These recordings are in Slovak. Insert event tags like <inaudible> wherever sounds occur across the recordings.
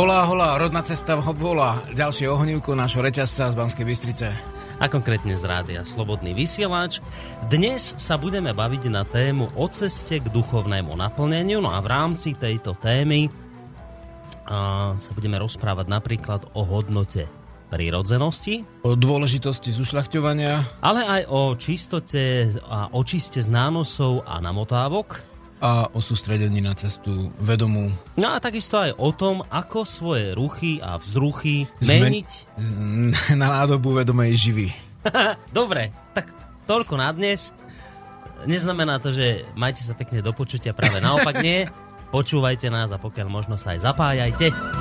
Holá, holá, rodná cesta volá. Ďalšie ohnívku nášho reťazca z Banskej Bystrice. A konkrétne z rádia Slobodný vysielač. Dnes sa budeme baviť na tému o ceste k duchovnému naplneniu. No a v rámci tejto témy a, sa budeme rozprávať napríklad o hodnote prírodzenosti. O dôležitosti zušľachťovania. Ale aj o čistote a očiste z nánosov a namotávok a o sústredení na cestu vedomú. No a takisto aj o tom, ako svoje ruchy a vzruchy meniť. <laughs> Na nádobu vedomej živy. <laughs> Dobre, tak toľko na dnes. Neznamená to, že majte sa pekne do počutia, práve naopak nie. <laughs> Počúvajte nás a pokiaľ možno sa aj zapájajte.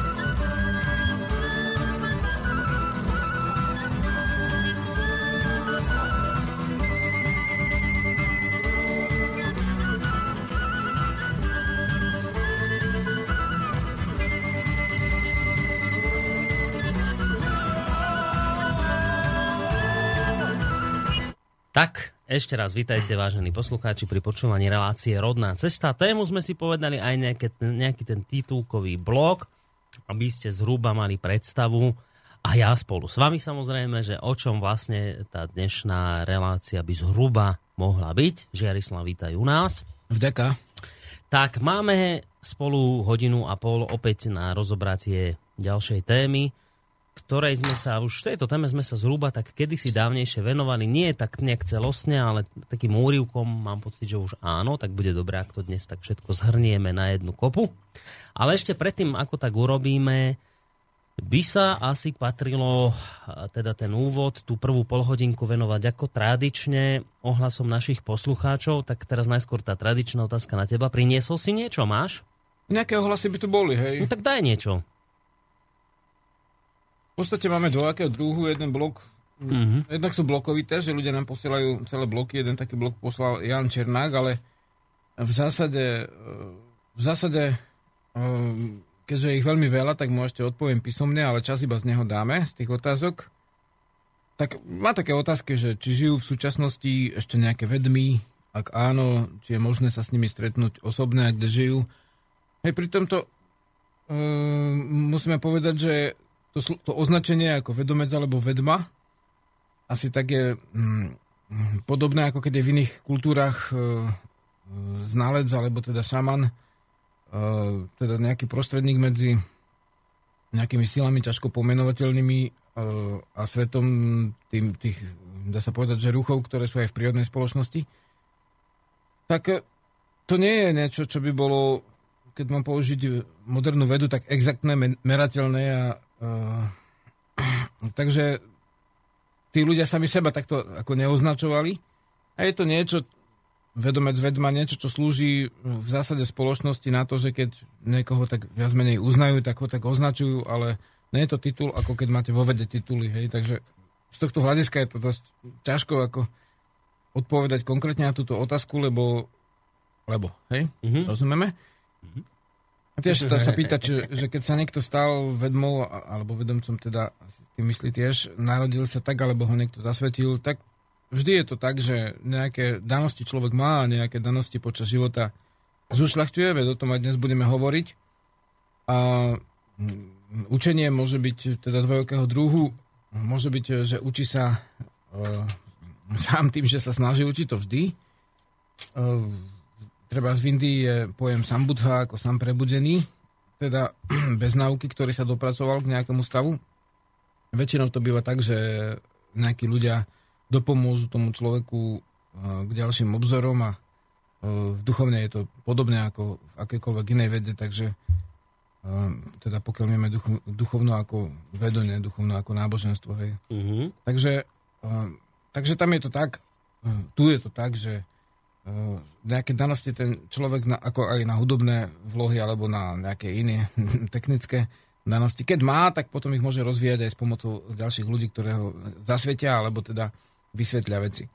Tak, ešte raz vítajte, vážení poslucháči, pri počúvaní relácie Rodná cesta. Tému sme si povedali aj nejaké, nejaký ten titulkový blok, aby ste zhruba mali predstavu a ja spolu s vami samozrejme, že o čom vlastne tá dnešná relácia by zhruba mohla byť. Žiarislav, vítaj u nás. Vďaka. Tak, máme spolu hodinu a pol opäť na rozobratie ďalšej témy ktorej sme sa, už v tejto téme sme sa zhruba tak kedysi dávnejšie venovali, nie tak nejak celostne, ale takým úrivkom mám pocit, že už áno, tak bude dobré, ak to dnes tak všetko zhrnieme na jednu kopu. Ale ešte predtým, ako tak urobíme, by sa asi patrilo teda ten úvod, tú prvú polhodinku venovať ako tradične ohlasom našich poslucháčov. Tak teraz najskôr tá tradičná otázka na teba. Priniesol si niečo, máš? Nejaké ohlasy by tu boli, hej. No tak daj niečo podstate máme dvojakého druhu, jeden blok Mm-hmm. Jednak sú blokovité, že ľudia nám posielajú celé bloky. Jeden taký blok poslal Jan Černák, ale v zásade, v zásade keďže ich veľmi veľa, tak môžete odpoviem písomne, ale čas iba z neho dáme, z tých otázok. Tak má také otázky, že či žijú v súčasnosti ešte nejaké vedmy, ak áno, či je možné sa s nimi stretnúť osobne, kde žijú. Hej, pri tomto um, musíme povedať, že to, to označenie ako vedomec alebo vedma asi tak je mm, podobné ako keď je v iných kultúrach e, e, znalec alebo teda šaman, e, teda nejaký prostredník medzi nejakými silami ťažko pomenovateľnými e, a svetom tým, tých, dá sa povedať, že ruchov, ktoré sú aj v prírodnej spoločnosti, tak e, to nie je niečo, čo by bolo, keď mám použiť modernú vedu, tak exaktné, merateľné a Uh, <clears throat> takže tí ľudia sami seba takto ako neoznačovali. A je to niečo, vedomec vedma, niečo, čo slúži v zásade spoločnosti na to, že keď niekoho tak viac menej uznajú, tak ho tak označujú, ale nie je to titul, ako keď máte vo vede tituly, hej, takže z tohto hľadiska je to dosť ťažko ako odpovedať konkrétne na túto otázku, lebo, lebo hej, mm-hmm. rozumieme? Mm-hmm. Tiež sa pýtať, že, <laughs> že keď sa niekto stal vedmou, alebo vedomcom teda, tým myslí tiež, narodil sa tak, alebo ho niekto zasvetil, tak vždy je to tak, že nejaké danosti človek má nejaké danosti počas života zušľachtuje, veď o tom aj dnes budeme hovoriť. A učenie môže byť teda dvojakého druhu, môže byť, že učí sa uh, sám tým, že sa snaží učiť to vždy. Uh, Treba z Indii je pojem sambudha ako sam prebudený, teda <clears throat> bez náuky, ktorý sa dopracoval k nejakému stavu. Väčšinou to býva tak, že nejakí ľudia dopomôžu tomu človeku e, k ďalším obzorom a e, v duchovne je to podobne ako v akékoľvek inej vede, takže e, teda pokiaľ máme duchovno ako vedo, ne duchovno ako náboženstvo. Hej. Mm-hmm. Takže, takže tam je to tak, tu je to tak, že nejaké danosti ten človek, na, ako aj na hudobné vlohy alebo na nejaké iné <laughs> technické danosti, keď má, tak potom ich môže rozvíjať aj s pomocou ďalších ľudí, ktoré ho zasvetia alebo teda vysvetlia veci.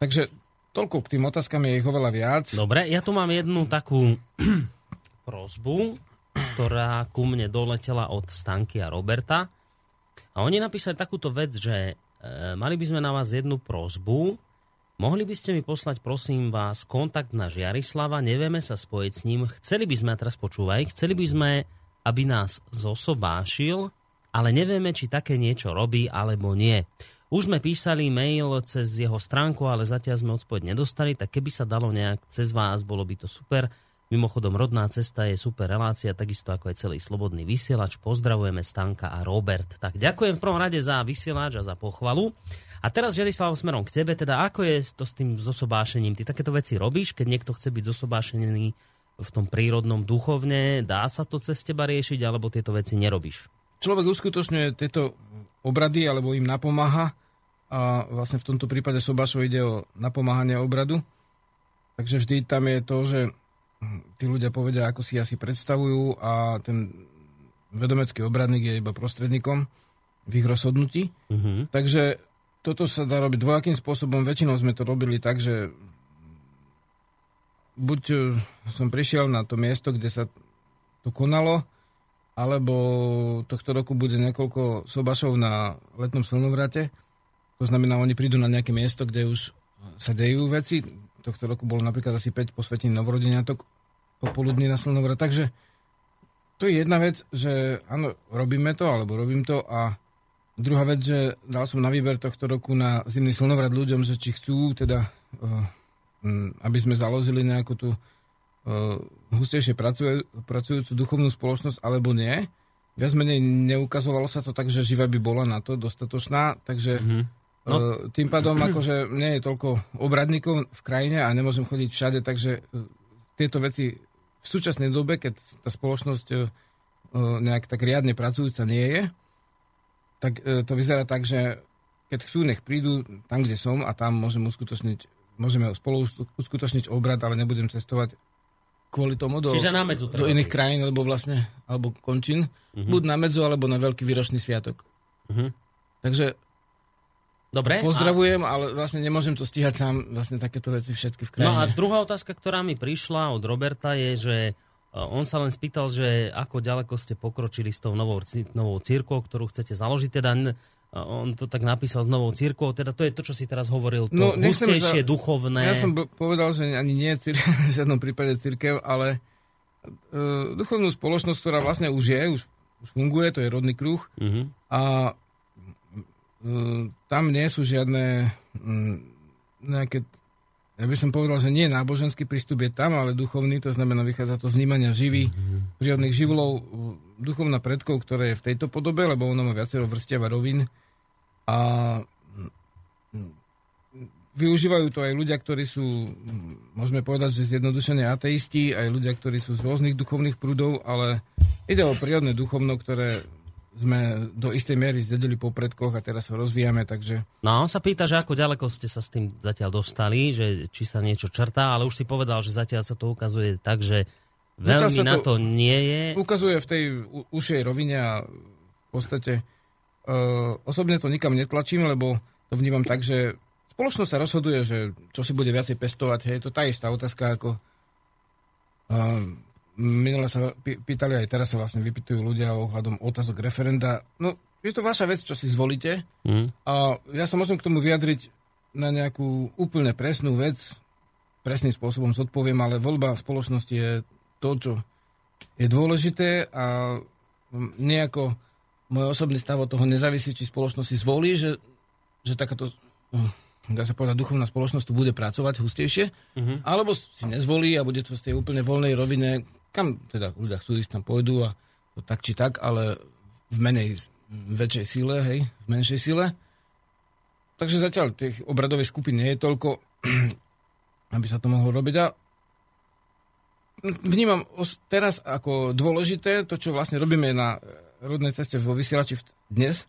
Takže toľko k tým otázkam je ich oveľa viac. Dobre, ja tu mám jednu takú <clears throat> prozbu, ktorá ku mne doletela od Stanky a Roberta. A oni napísali takúto vec, že e, mali by sme na vás jednu prozbu, Mohli by ste mi poslať, prosím vás, kontakt na Žiarislava, nevieme sa spojiť s ním. Chceli by sme, teraz počúvaj, chceli by sme aby nás zosobášil, ale nevieme, či také niečo robí alebo nie. Už sme písali mail cez jeho stránku, ale zatiaľ sme odpoveď nedostali, tak keby sa dalo nejak cez vás, bolo by to super. Mimochodom, rodná cesta je super relácia, takisto ako aj celý slobodný vysielač. Pozdravujeme Stanka a Robert. Tak ďakujem v prvom rade za vysielač a za pochvalu. A teraz, Žerislav, smerom k tebe, teda ako je to s tým zosobášením? Ty takéto veci robíš, keď niekto chce byť zosobášený v tom prírodnom duchovne? Dá sa to cez teba riešiť, alebo tieto veci nerobíš? Človek uskutočňuje tieto obrady, alebo im napomáha. A vlastne v tomto prípade Sobašov ide o napomáhanie obradu. Takže vždy tam je to, že tí ľudia povedia, ako si asi predstavujú a ten vedomecký obradník je iba prostredníkom v ich rozhodnutí. Uh-huh. Takže toto sa dá robiť dvojakým spôsobom. Väčšinou sme to robili tak, že buď e, som prišiel na to miesto, kde sa to konalo, alebo tohto roku bude niekoľko sobašov na letnom slnovrate. To znamená, oni prídu na nejaké miesto, kde už sa dejú veci. Tohto roku bolo napríklad asi 5 posvetení novorodeniatok popoludní na slnovrat. Takže to je jedna vec, že áno, robíme to, alebo robím to a druhá vec, že dal som na výber tohto roku na zimný slnovrat ľuďom, že či chcú teda, uh, aby sme založili nejakú tú uh, hustejšie pracuje, pracujúcu duchovnú spoločnosť alebo nie. Viac menej neukazovalo sa to tak, že živa by bola na to dostatočná, takže mm-hmm. no. tým pádom akože nie je toľko obradníkov v krajine a nemôžem chodiť všade, takže tieto veci v súčasnej dobe, keď tá spoločnosť nejak tak riadne pracujúca nie je, tak uh, to vyzerá tak, že keď chcú, nech prídu tam, kde som a tam môžem uskutočniť, môžeme spolu uskutočniť obrad, ale nebudem cestovať kvôli tomu do, do iných krajín, alebo vlastne, alebo končín. Uh-huh. Buď na medzu, alebo na veľký výročný sviatok. Uh-huh. Takže Dobre. Pozdravujem, a... ale vlastne nemôžem to stíhať sám, vlastne takéto veci všetky v krajine. No a druhá otázka, ktorá mi prišla od Roberta je, že e, on sa len spýtal, že ako ďaleko ste pokročili s tou novou, novou církou, ktorú chcete založiť. Teda on to tak napísal s novou církvou, teda to je to, čo si teraz hovoril, to no, hustejšie, duchovné. Ja som povedal, že ani nie je <laughs> v žiadnom prípade církev, ale uh, duchovnú spoločnosť, ktorá vlastne už je, už, už funguje, to je rodný kruh uh-huh. a uh, tam nie sú žiadne um, nejaké ja by som povedal, že nie náboženský prístup je tam, ale duchovný, to znamená, vychádza to z vnímania živých, mm-hmm. prírodných živlov, duchovná predkov, ktoré je v tejto podobe, lebo ono má viacero vrstiev a rovín. A využívajú to aj ľudia, ktorí sú, môžeme povedať, že zjednodušené ateisti, aj ľudia, ktorí sú z rôznych duchovných prúdov, ale ide o prírodné duchovno, ktoré sme do istej miery zdedili po predkoch a teraz ho rozvíjame, takže... No, on sa pýta, že ako ďaleko ste sa s tým zatiaľ dostali, že či sa niečo črtá, ale už si povedal, že zatiaľ sa to ukazuje tak, že veľmi na to nie je. Ukazuje v tej ušej rovine a v podstate uh, osobne to nikam netlačím, lebo to vnímam tak, že spoločnosť sa rozhoduje, že čo si bude viacej pestovať. Hej, to tá istá otázka ako uh, minule sa pýtali, aj teraz sa vlastne vypýtujú ľudia ohľadom otázok referenda. No, je to vaša vec, čo si zvolíte. Mm. A ja sa môžem k tomu vyjadriť na nejakú úplne presnú vec, presným spôsobom zodpoviem, ale voľba spoločnosti je to, čo je dôležité a nejako môj osobný stav od toho nezávisí, či spoločnosť si zvolí, že, že takáto hm, dá sa povedať, duchovná spoločnosť tu bude pracovať hustejšie, uh-huh. alebo si nezvolí a bude to z tej úplne voľnej rovine, kam teda ľudia chcú ísť, tam pôjdu a to tak či tak, ale v menej väčšej síle, hej, v menšej síle. Takže zatiaľ tých obradových skupín nie je toľko, <clears throat> aby sa to mohlo robiť. A vnímam teraz ako dôležité to, čo vlastne robíme na rodnej ceste vo vysielači dnes,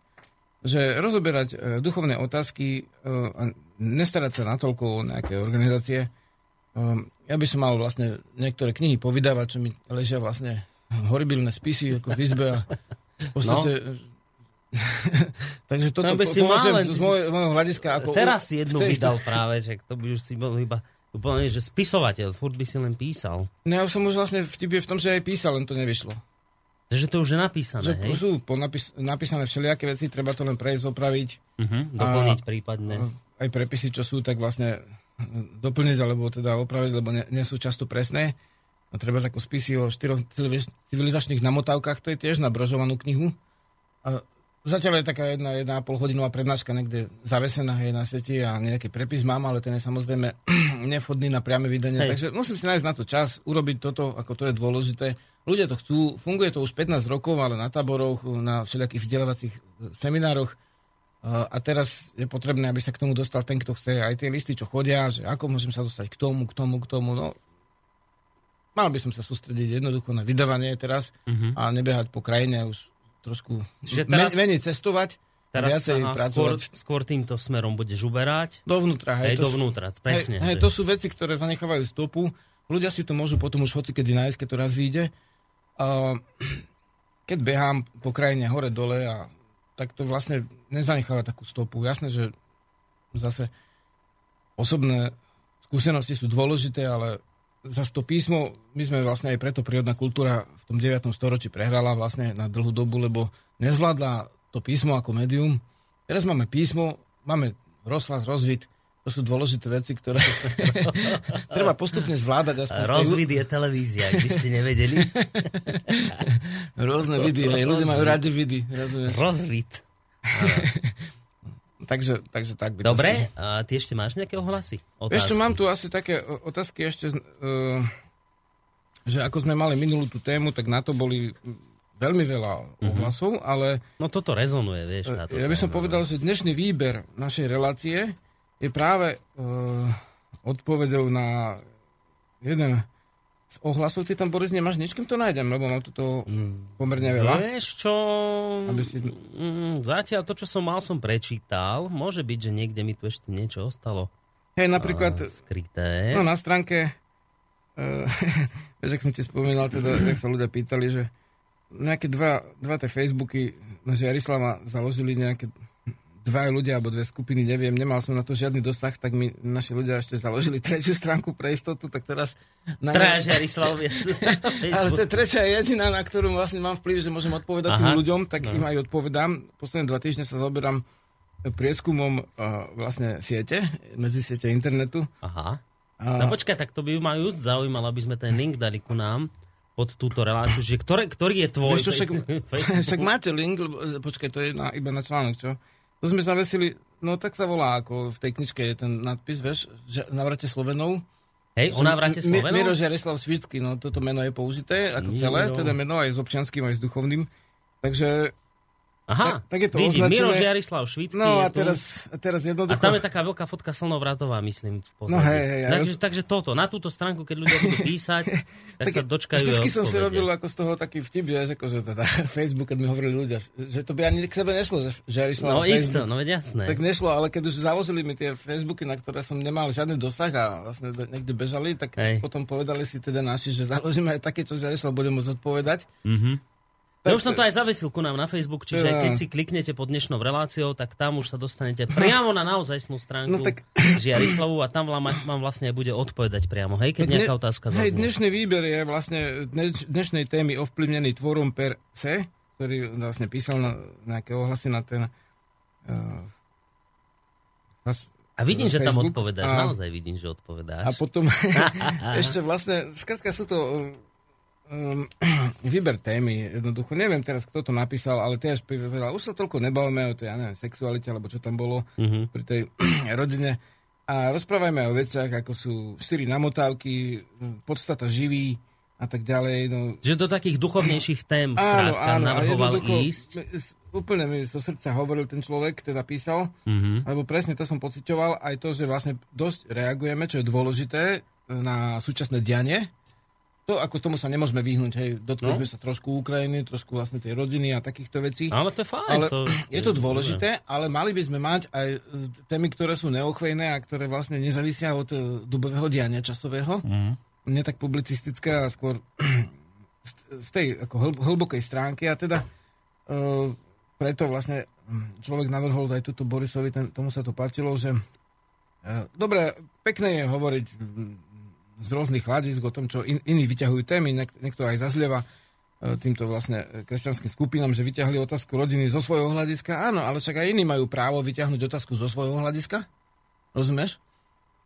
že rozoberať e, duchovné otázky e, a nestarať sa natoľko o nejaké organizácie, Um, ja by som mal vlastne niektoré knihy povydávať, čo mi ležia vlastne horibilné spisy ako v izbe a v podstate... No. <laughs> Takže toto no, by si mal len... z môjho, môjho hľadiska ako... Teraz si jednu tej... vydal práve, že to by už si bol iba úplne, že spisovateľ, furt by si len písal. No ja som už vlastne vtip v tom, že aj písal, len to nevyšlo. Takže to už je napísané, že hej? sú napis, napísané všelijaké veci, treba to len prejsť, opraviť. Uh-huh, doplniť a, prípadne. Aj prepisy, čo sú, tak vlastne doplniť alebo teda opraviť, lebo nie, nie sú často presné. A treba ako spisy o štyroch civilizačných namotávkach, to je tiež na brožovanú knihu. A zatiaľ je taká jedna, jedna a pol hodinová prednáška niekde zavesená hej, na sieti a nejaký prepis mám, ale ten je samozrejme <clears throat> nevhodný na priame vydanie. Hej. Takže musím si nájsť na to čas, urobiť toto, ako to je dôležité. Ľudia to chcú, funguje to už 15 rokov, ale na táboroch, na všelijakých vzdelávacích seminároch. A teraz je potrebné, aby sa k tomu dostal ten, kto chce. Aj tie listy, čo chodia, že ako môžem sa dostať k tomu, k tomu, k tomu. No, Mal by som sa sústrediť jednoducho na vydávanie teraz uh-huh. a nebehať po krajine už trošku Čiže teraz, menej cestovať. Teraz viacej skôr, skôr týmto smerom budeš uberať. Dovnútra, hej. hej dovnútra, presne. Hej, hej, to sú veci, ktoré zanechávajú stopu. Ľudia si to môžu potom už hoci kedy nájsť, keď to raz vyjde. Uh, <clears throat> keď behám po krajine hore-dole, a, tak to vlastne nezanecháva takú stopu. Jasné, že zase osobné skúsenosti sú dôležité, ale za to písmo, my sme vlastne aj preto prírodná kultúra v tom 9. storočí prehrala vlastne na dlhú dobu, lebo nezvládla to písmo ako médium. Teraz máme písmo, máme rozhlas, rozvid, to sú dôležité veci, ktoré <laughs> treba postupne zvládať. Aspoň Rozvid je televízia, ak by ste nevedeli. <laughs> Rôzne vidy, ľudia majú radi vidy. Rozumieš? Rozvid. <laughs> takže, takže tak by Dobre, to a ty ešte máš nejaké ohlasy? Otázky? Ešte mám tu asi také otázky ešte, uh, že ako sme mali minulú tú tému, tak na to boli veľmi veľa uh-huh. ohlasov, ale... No toto rezonuje, vieš. Táto ja by som téma, povedal, že dnešný výber našej relácie je práve uh, odpovedou na jeden z ohlasov. Ty tam, Boris, nemáš nič, kým to nájdem, lebo mám tu to mm. pomerne veľa. Vieš čo, Aby si... mm, zatiaľ to, čo som mal, som prečítal. Môže byť, že niekde mi tu ešte niečo ostalo. Hej, napríklad... Uh, skryté. No, na stránke... Uh, <laughs> vieš, ak som ti spomínal, teda, jak sa ľudia pýtali, že nejaké dva, dva tie Facebooky, že Jarislava založili nejaké dva ľudia alebo dve skupiny, neviem, nemal som na to žiadny dosah, tak mi naši ľudia ešte založili tretiu stránku pre istotu, tak teraz... Na... Tražiari <laughs> Ale to je tretia jediná, na ktorú vlastne mám vplyv, že môžem odpovedať Aha. tým ľuďom, tak no. im aj odpovedám. Posledné dva týždne sa zoberám prieskumom uh, vlastne siete, medzi siete internetu. Aha. No počkaj, tak to by ma just zaujímalo, aby sme ten link dali ku nám pod túto reláciu, že ktoré, ktorý je tvoj... Vieš čo, však, <laughs> však máte link, lebo, počkaj, to je na, iba na článok, čo? To sme zavesili, no tak sa volá, ako v tej knižke je ten nadpis, vieš, že navrate Slovenov. Hej, o navrate Slovenov? Miro Žareslav Svičky, no toto meno je použité ako Miro. celé, teda meno aj s občianským, aj s duchovným. Takže Aha, tak, tak je to vidím, označené... Miro Žiarislav Švický No a teraz, a teraz jednoducho... A tam je taká veľká fotka Slnovratová, myslím. No hej, hej. Takže, takže toto, na túto stránku, keď ľudia budú písať, tak, <laughs> tak sa dočkajú Vždycky som si robil ako z toho taký vtip, že, ako, že teda <laughs> Facebook, keď mi hovorili ľudia, že to by ani k sebe nešlo, že Žiarislav No isto, no veď jasné. Tak nešlo, ale keď už založili mi tie Facebooky, na ktoré som nemal žiadny dosah a vlastne niekde bežali, tak hej. potom povedali si teda naši, že založíme aj také, čo Žiarislav bude môcť odpovedať. Mm-hmm. Ja už som to aj zavesil ku nám na Facebook, čiže ja. keď si kliknete pod dnešnou reláciou, tak tam už sa dostanete priamo na naozajstnú stránku no tak... Žiarislavu a tam vám, vlastne bude odpovedať priamo, hej, keď nejaká otázka zaznie. Hej, dnešný výber je vlastne dneš, dnešnej témy ovplyvnený tvorom per se, ktorý vlastne písal na nejaké ohlasy na ten uh, a vidím, že tam odpovedáš, a, naozaj vidím, že odpovedáš. A potom <laughs> <laughs> ešte vlastne, skratka sú to <clears throat> um, výber témy, jednoducho, neviem teraz, kto to napísal, ale tiež povedal, už sa toľko nebavíme o tej, ja neviem, sexualite, alebo čo tam bolo uh-huh. pri tej <clears throat> rodine. A rozprávajme o veciach, ako sú štyri namotávky, podstata živý a tak ďalej. No. Že do takých duchovnejších tém áno, áno, navrhoval ísť. Úplne mi zo srdca hovoril ten človek, teda písal, uh-huh. lebo presne to som pocitoval, aj to, že vlastne dosť reagujeme, čo je dôležité na súčasné dianie, to, ako tomu sa nemôžeme vyhnúť, hej, dotkli no. sme sa trošku Ukrajiny, trošku vlastne tej rodiny a takýchto vecí. Ale to je fajn. Ale to je to dôležité, je. ale mali by sme mať aj e, témy, ktoré sú neochvejné a ktoré vlastne nezavisia od e, dobového diania časového. Mm. Nie tak publicistické a skôr <clears throat> z tej ako hlbokej stránky a teda uh, preto vlastne hm, človek navrhol aj túto Borisovi, ten, tomu sa to páčilo, že uh, dobre, pekné je hovoriť z rôznych hľadisk o tom, čo in, iní vyťahujú témy, niek- niekto aj zazlieva e, týmto vlastne kresťanským skupinám, že vyťahli otázku rodiny zo svojho hľadiska. Áno, ale však aj iní majú právo vyťahnuť otázku zo svojho hľadiska. Rozumieš?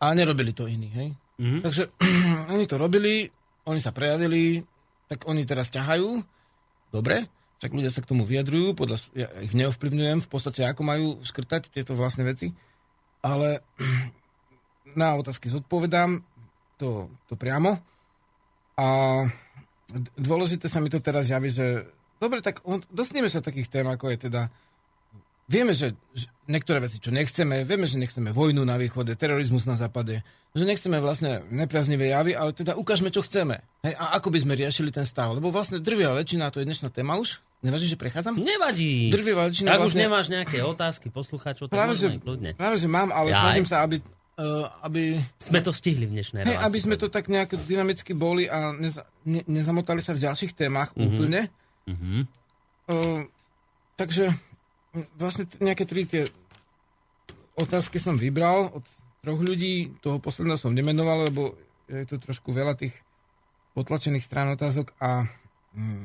A nerobili to iní, hej? Mm-hmm. Takže <clears throat> oni to robili, oni sa prejavili, tak oni teraz ťahajú, dobre, však ľudia sa k tomu vyjadrujú, podľa, ja ich neovplyvňujem v podstate, ako majú škrtať tieto vlastné veci, ale <clears throat> na otázky zodpovedám to, to priamo a dôležité sa mi to teraz javí, že dobre, tak dostaneme sa takých tém, ako je teda Vieme, že, niektoré veci, čo nechceme, vieme, že nechceme vojnu na východe, terorizmus na západe, že nechceme vlastne nepriaznivé javy, ale teda ukážme, čo chceme. Hej, a ako by sme riešili ten stav. Lebo vlastne drvia väčšina, to je dnešná téma už, nevadí, že prechádzam? Nevadí. Drvia väčšina Ak vlastne... už nemáš nejaké otázky poslucháčov, tak práve, že, kľudne. Práve, že mám, ale Jaj. snažím sa, aby aby... Sme to stihli v dnešnej hey, Aby sme to tak nejak dynamicky boli a neza, ne, nezamotali sa v ďalších témach uh-huh. úplne. Uh-huh. Uh, takže vlastne nejaké tri tie otázky som vybral od troch ľudí, toho posledného som nemenoval, lebo je to trošku veľa tých potlačených strán otázok a, mm,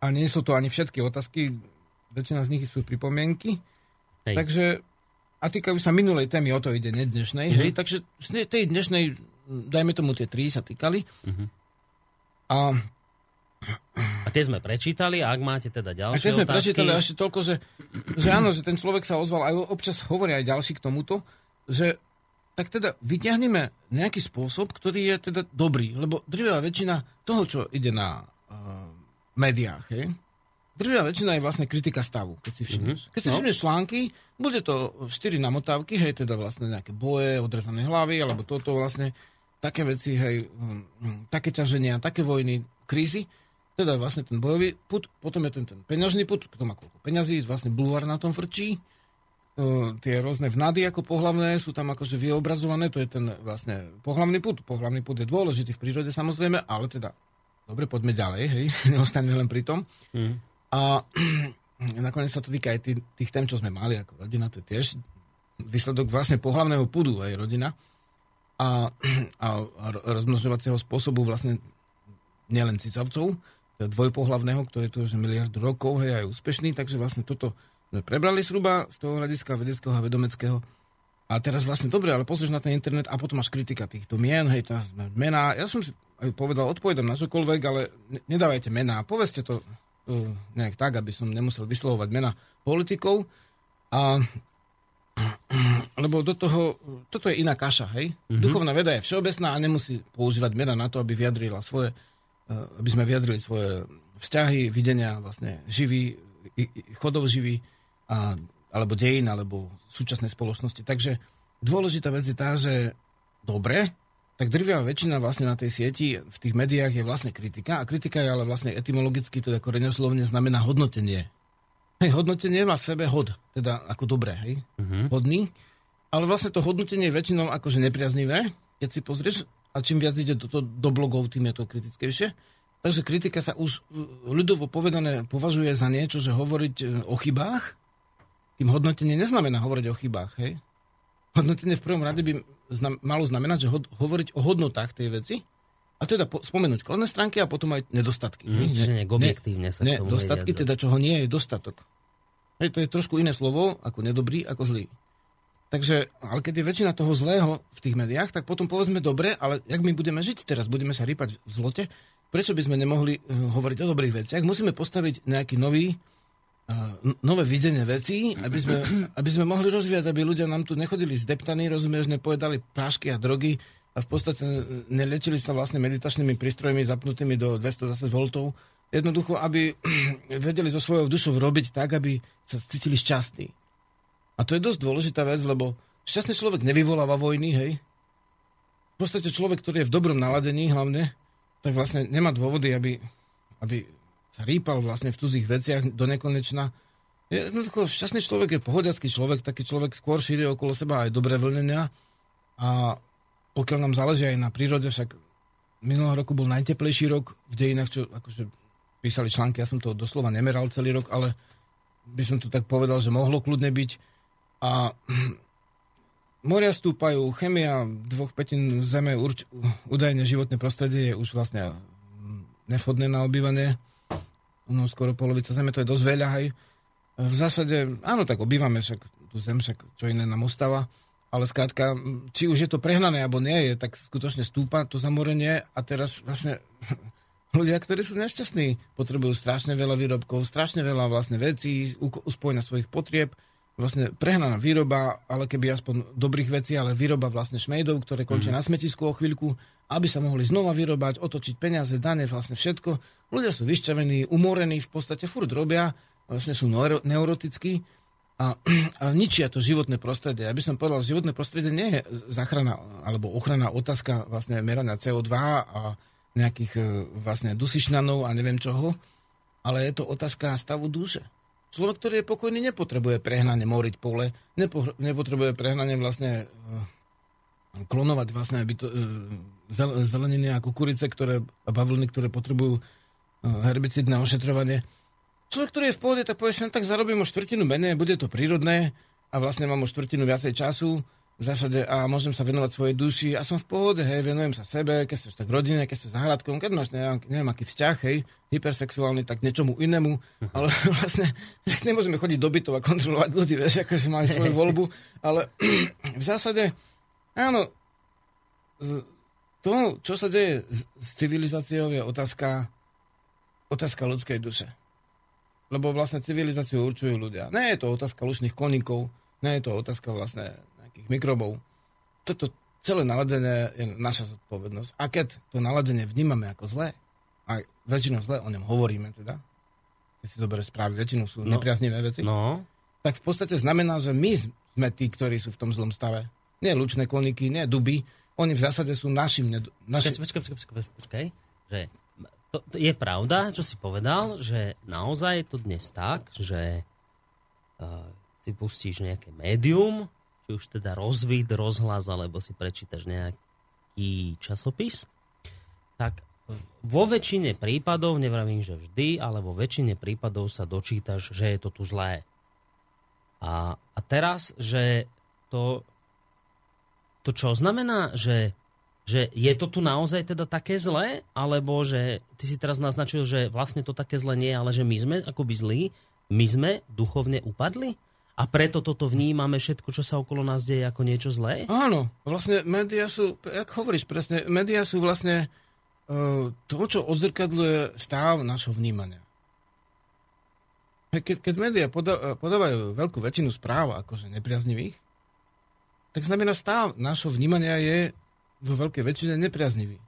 a nie sú to ani všetky otázky, väčšina z nich sú pripomienky. Hej. Takže a týkajú sa minulej témy, o to ide, ne dnešnej. Uh-huh. Hej, takže z tej dnešnej, dajme tomu tie tri sa týkali. Uh-huh. A a tie sme prečítali a ak máte teda ďalšie A tie sme otázky... prečítali ešte toľko, že, že áno, že ten človek sa ozval, aj občas hovoria aj ďalší k tomuto, že tak teda vyťahneme nejaký spôsob, ktorý je teda dobrý, lebo drvivá väčšina toho, čo ide na uh, médiách, hej, drvivá väčšina je vlastne kritika stavu, keď si všimneš. Mm-hmm. Keď si no. všimneš články, bude to 4 namotávky, hej, teda vlastne nejaké boje, odrezané hlavy, alebo toto vlastne, také veci, hej, um, také ťaženia, také vojny, krízy teda vlastne ten bojový put, potom je ten, ten peňažný put, kto má koľko peňazí, vlastne bulvár na tom frčí, Uh, tie rôzne vnady ako pohlavné sú tam akože vyobrazované, to je ten vlastne pohlavný put. Pohlavný put je dôležitý v prírode samozrejme, ale teda, dobre, poďme ďalej, hej, <laughs> neostaneme len pri tom. Mm. A <clears throat> nakoniec sa to týka aj tých, tých tém, čo sme mali ako rodina, to je tiež výsledok vlastne pohlavného pudu aj rodina a, <clears throat> a, rozmnožovacieho spôsobu vlastne nielen cicavcov, dvojpohlavného, ktorý tu už miliardu rokov, hej, aj úspešný, takže vlastne toto sme prebrali zhruba z toho hľadiska vedeckého a vedomeckého. A teraz vlastne dobre, ale pozrieš na ten internet a potom máš kritika týchto mien, hej, tá mená. Ja som si povedal, odpovedám na čokoľvek, ale nedávajte mená. Povedzte to nejak tak, aby som nemusel vyslovovať mena politikov. A lebo do toho, toto je iná kaša, hej? Mm-hmm. Duchovná veda je všeobecná a nemusí používať mena na to, aby vyjadrila svoje Eh, aby sme vyjadrili svoje vzťahy, videnia vlastne živý, chodov živý, a, alebo dejín, alebo súčasnej spoločnosti. Takže dôležitá vec je tá, že dobre, tak drvia väčšina vlastne na tej sieti, v tých médiách je vlastne kritika a kritika je ale vlastne etymologicky, teda koreňoslovne znamená hodnotenie. Hej, hodnotenie má v sebe hod, teda ako dobré, hej, uh-huh. hodný, ale vlastne to hodnotenie je väčšinou akože nepriaznivé, keď si pozrieš, a čím viac ide do, do blogov, tým je to kritickejšie. Takže kritika sa už ľudovo povedané považuje za niečo, že hovoriť e, o chybách, tým hodnotenie neznamená hovoriť o chybách, hej? Hodnotenie v prvom rade by znam, malo znamenať, že ho, hovoriť o hodnotách tej veci, a teda po, spomenúť kladné stránky a potom aj nedostatky. Mm, hej? Že objektívne sa ne, Nedostatky, teda čoho nie je dostatok. Hej, to je trošku iné slovo, ako nedobrý, ako zlý. Takže, ale keď je väčšina toho zlého v tých médiách, tak potom povedzme dobre, ale jak my budeme žiť teraz? Budeme sa rýpať v zlote? Prečo by sme nemohli uh, hovoriť o dobrých veciach? Musíme postaviť nejaký nový, nové videnie vecí, aby sme, aby sme mohli rozvíjať, aby ľudia nám tu nechodili zdeptaní, rozumieš, nepovedali prášky a drogy a v podstate nelečili sa vlastne meditačnými prístrojmi zapnutými do 220 V. Jednoducho, aby <clears throat> vedeli so svojou dušou robiť tak, aby sa cítili šťastní. A to je dosť dôležitá vec, lebo šťastný človek nevyvoláva vojny, hej. V podstate človek, ktorý je v dobrom naladení hlavne, tak vlastne nemá dôvody, aby, aby sa rýpal vlastne v cudzích veciach do nekonečna. Jednoducho, šťastný človek je pohodiacký človek, taký človek skôr šíri okolo seba aj dobré vlnenia. A pokiaľ nám záleží aj na prírode, však minulého roku bol najteplejší rok v dejinách, čo akože písali články, ja som to doslova nemeral celý rok, ale by som to tak povedal, že mohlo kľudne byť. A <clears throat> moria stúpajú, chemia dvoch petín zeme, urč, údajne životné prostredie je už vlastne nevhodné na obývanie. No, skoro polovica zeme, to je dosť veľa, hej. V zásade, áno, tak obývame však tú zem, však čo iné nám ostáva. ale skrátka, či už je to prehnané, alebo nie je, tak skutočne stúpa to zamorenie a teraz vlastne <laughs> ľudia, ktorí sú nešťastní, potrebujú strašne veľa výrobkov, strašne veľa vlastne vecí, uspojiť na svojich potrieb, vlastne prehnaná výroba, ale keby aspoň dobrých vecí, ale výroba vlastne šmejdov, ktoré končia mm. na smetisku o chvíľku, aby sa mohli znova vyrobať, otočiť peniaze, dane, vlastne všetko. Ľudia sú vyšťavení, umorení, v podstate furt robia, vlastne sú neurotickí a, <clears throat> a ničia to životné prostredie. Ja by som povedal, životné prostredie nie je záchrana alebo ochrana otázka vlastne merania CO2 a nejakých e, vlastne dusičnanov a neviem čoho, ale je to otázka stavu duše. Človek, ktorý je pokojný, nepotrebuje prehnane moriť pole, nepo, nepotrebuje prehnane vlastne uh, klonovať vlastne by to, uh, zeleniny a kukurice, ktoré, a bavlny, ktoré potrebujú uh, herbicidné ošetrovanie. Človek, ktorý je v pohode, tak povie, tak zarobím o štvrtinu menej, bude to prírodné a vlastne mám o štvrtinu viacej času, v zásade a môžem sa venovať svojej duši a som v pohode, hej, venujem sa sebe, keď ste tak rodine, keď ste záhradkom, keď máš neviem, neviem aký vzťah, hej, hypersexuálny, tak niečomu inému, ale <laughs> vlastne <laughs> nemôžeme chodiť do bytov a kontrolovať ľudí, vieš, akože majú svoju voľbu, ale <clears throat> v zásade, áno, to, čo sa deje s civilizáciou, je otázka, otázka ľudskej duše. Lebo vlastne civilizáciu určujú ľudia. Nie je to otázka lušných koníkov, nie je to otázka vlastne nejakých mikrobov. Toto celé naladenie je naša zodpovednosť. A keď to naladenie vnímame ako zlé, a väčšinou zlé o ňom hovoríme teda, keď si dobre správy, väčšinou sú no, nepriaznivé veci, no. tak v podstate znamená, že my sme tí, ktorí sú v tom zlom stave. Nie lučné koniky, nie duby, oni v zásade sú našim... Našim... Počkaj, počkaj, počkaj, počkaj, počkaj, že to, to je pravda, čo si povedal, že naozaj je to dnes tak, že uh, si pustíš nejaké médium, či už teda rozvid, rozhlas, alebo si prečítaš nejaký časopis, tak vo väčšine prípadov, nevravím, že vždy, ale vo väčšine prípadov sa dočítaš, že je to tu zlé. A, a teraz, že to, to čo znamená, že, že je to tu naozaj teda také zlé, alebo že ty si teraz naznačil, že vlastne to také zlé nie, ale že my sme akoby zlí, my sme duchovne upadli? A preto toto vnímame všetko, čo sa okolo nás deje ako niečo zlé? Áno, vlastne médiá sú, jak hovoríš presne, médiá sú vlastne uh, to, čo odzrkadluje stav našho vnímania. Keď, keď médiá poda, podávajú veľkú väčšinu správ akože nepriaznivých, tak znamená stav našho vnímania je vo veľkej väčšine nepriaznivý.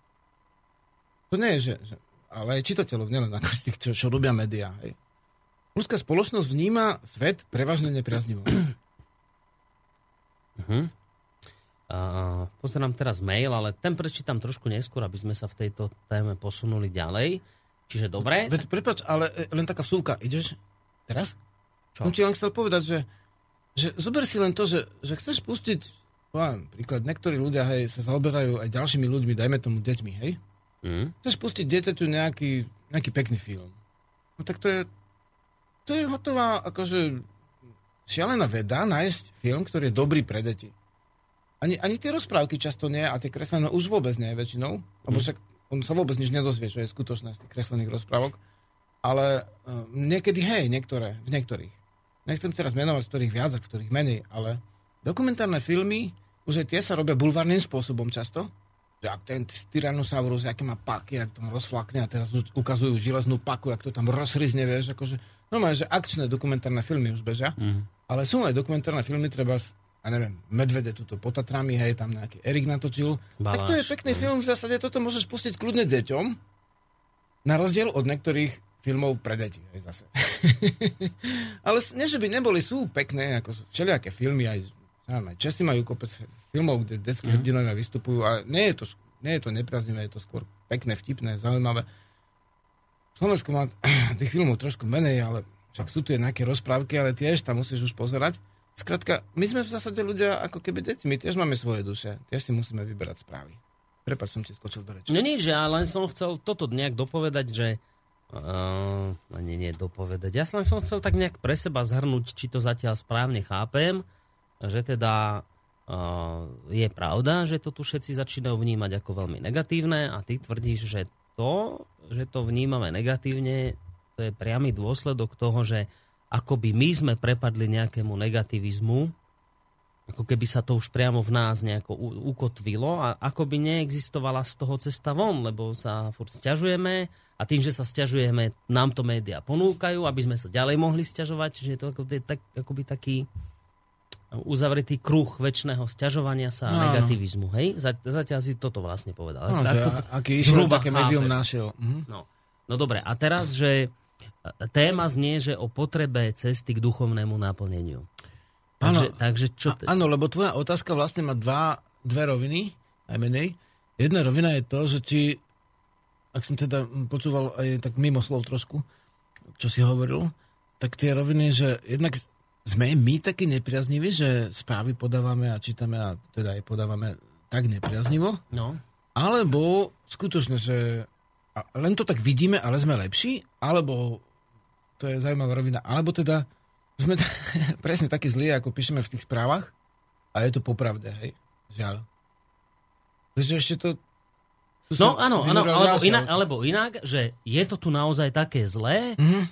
To nie je, že, že ale aj čitateľov, nielen ako tých, čo, čo robia médiá. Hej. Ľudská spoločnosť vníma svet prevažne nepriaznivo. <clears throat> Uh-huh. Uh, pozerám teraz mail, ale ten prečítam trošku neskôr, aby sme sa v tejto téme posunuli ďalej. Čiže dobre. Veď prepač, ale e, len taká vsúka. Ideš teraz? Čo? Som ti len chcel povedať, že, že zober si len to, že, že chceš pustiť, poviem, príklad, niektorí ľudia hej, sa zaoberajú aj ďalšími ľuďmi, dajme tomu deťmi, hej? Mm. Chceš pustiť dieťaťu nejaký, nejaký pekný film. No tak to je, to je hotová akože šialená veda nájsť film, ktorý je dobrý pre deti. Ani, ani tie rozprávky často nie a tie kreslené už vôbec nie väčšinou, mm. lebo však on sa vôbec nič nedozvie, čo je skutočné z tých kreslených rozprávok. Ale uh, niekedy, hej, niektoré, v niektorých. Nechcem teraz menovať, ktorých viac a ktorých menej, ale dokumentárne filmy, už aj tie sa robia bulvárnym spôsobom často, že ak ten Tyrannosaurus, aké má paky, ak to rozflakne a teraz ukazujú železnú paku, ak to tam rozhryzne, vieš, akože, no že akčné dokumentárne filmy už bežia, mm. ale sú aj dokumentárne filmy, treba a neviem, Medvede tuto pod Tatrami, hej, tam nejaký Erik natočil. Baláš, tak to je pekný no. film, v zásade toto môžeš pustiť kľudne deťom, na rozdiel od niektorých filmov pre deti, hej, zase. <laughs> ale nie, že by neboli, sú pekné, ako všelijaké filmy, aj Áno, Česi majú kopec filmov, kde detské mm. hrdinovia vystupujú a nie je to, nie je to nepraznivé, je to skôr pekné, vtipné, zaujímavé. Slovensko má <clears throat> tých filmov trošku menej, ale však sú tu nejaké rozprávky, ale tiež tam musíš už pozerať. Skrátka, my sme v zásade ľudia ako keby deti, my tiež máme svoje duše, tiež si musíme vyberať správy. Prepač, som ti skočil do reči. No nie, že ja len som chcel toto nejak dopovedať, že Uh, nie, nie, dopovedať. Ja len som chcel tak nejak pre seba zhrnúť, či to zatiaľ správne chápem že teda uh, je pravda, že to tu všetci začínajú vnímať ako veľmi negatívne a ty tvrdíš, že to, že to vnímame negatívne, to je priamy dôsledok toho, že akoby my sme prepadli nejakému negativizmu ako keby sa to už priamo v nás nejako ukotvilo a ako by neexistovala z toho cesta von, lebo sa furt stiažujeme a tým, že sa stiažujeme, nám to médiá ponúkajú, aby sme sa ďalej mohli stiažovať, čiže je to ako, tak, akoby taký uzavretý kruh väčšného stiažovania sa a no, negativizmu. Hej? Zatiaľ si toto vlastne povedal. No, tak, to, aký išiel, také médium našiel. Mhm. No. no dobre, a teraz, že téma znie, že o potrebe cesty k duchovnému naplneniu. Takže, áno, takže čo... T- áno, lebo tvoja otázka vlastne má dva, dve roviny, aj menej. Jedna rovina je to, že či, ak som teda počúval aj tak mimo slov trošku, čo si hovoril, tak tie roviny, že jednak sme my takí nepriazniví, že správy podávame a čítame a teda aj podávame tak nepriaznivo? No. Alebo skutočne, že len to tak vidíme, ale sme lepší? Alebo, to je zaujímavá rovina, alebo teda sme t- <laughs> presne takí zlí, ako píšeme v tých správach a je to popravde, hej? Žiaľ. Takže ešte to... No áno, áno alebo, inak, alebo inak, že je to tu naozaj také zlé, mm-hmm.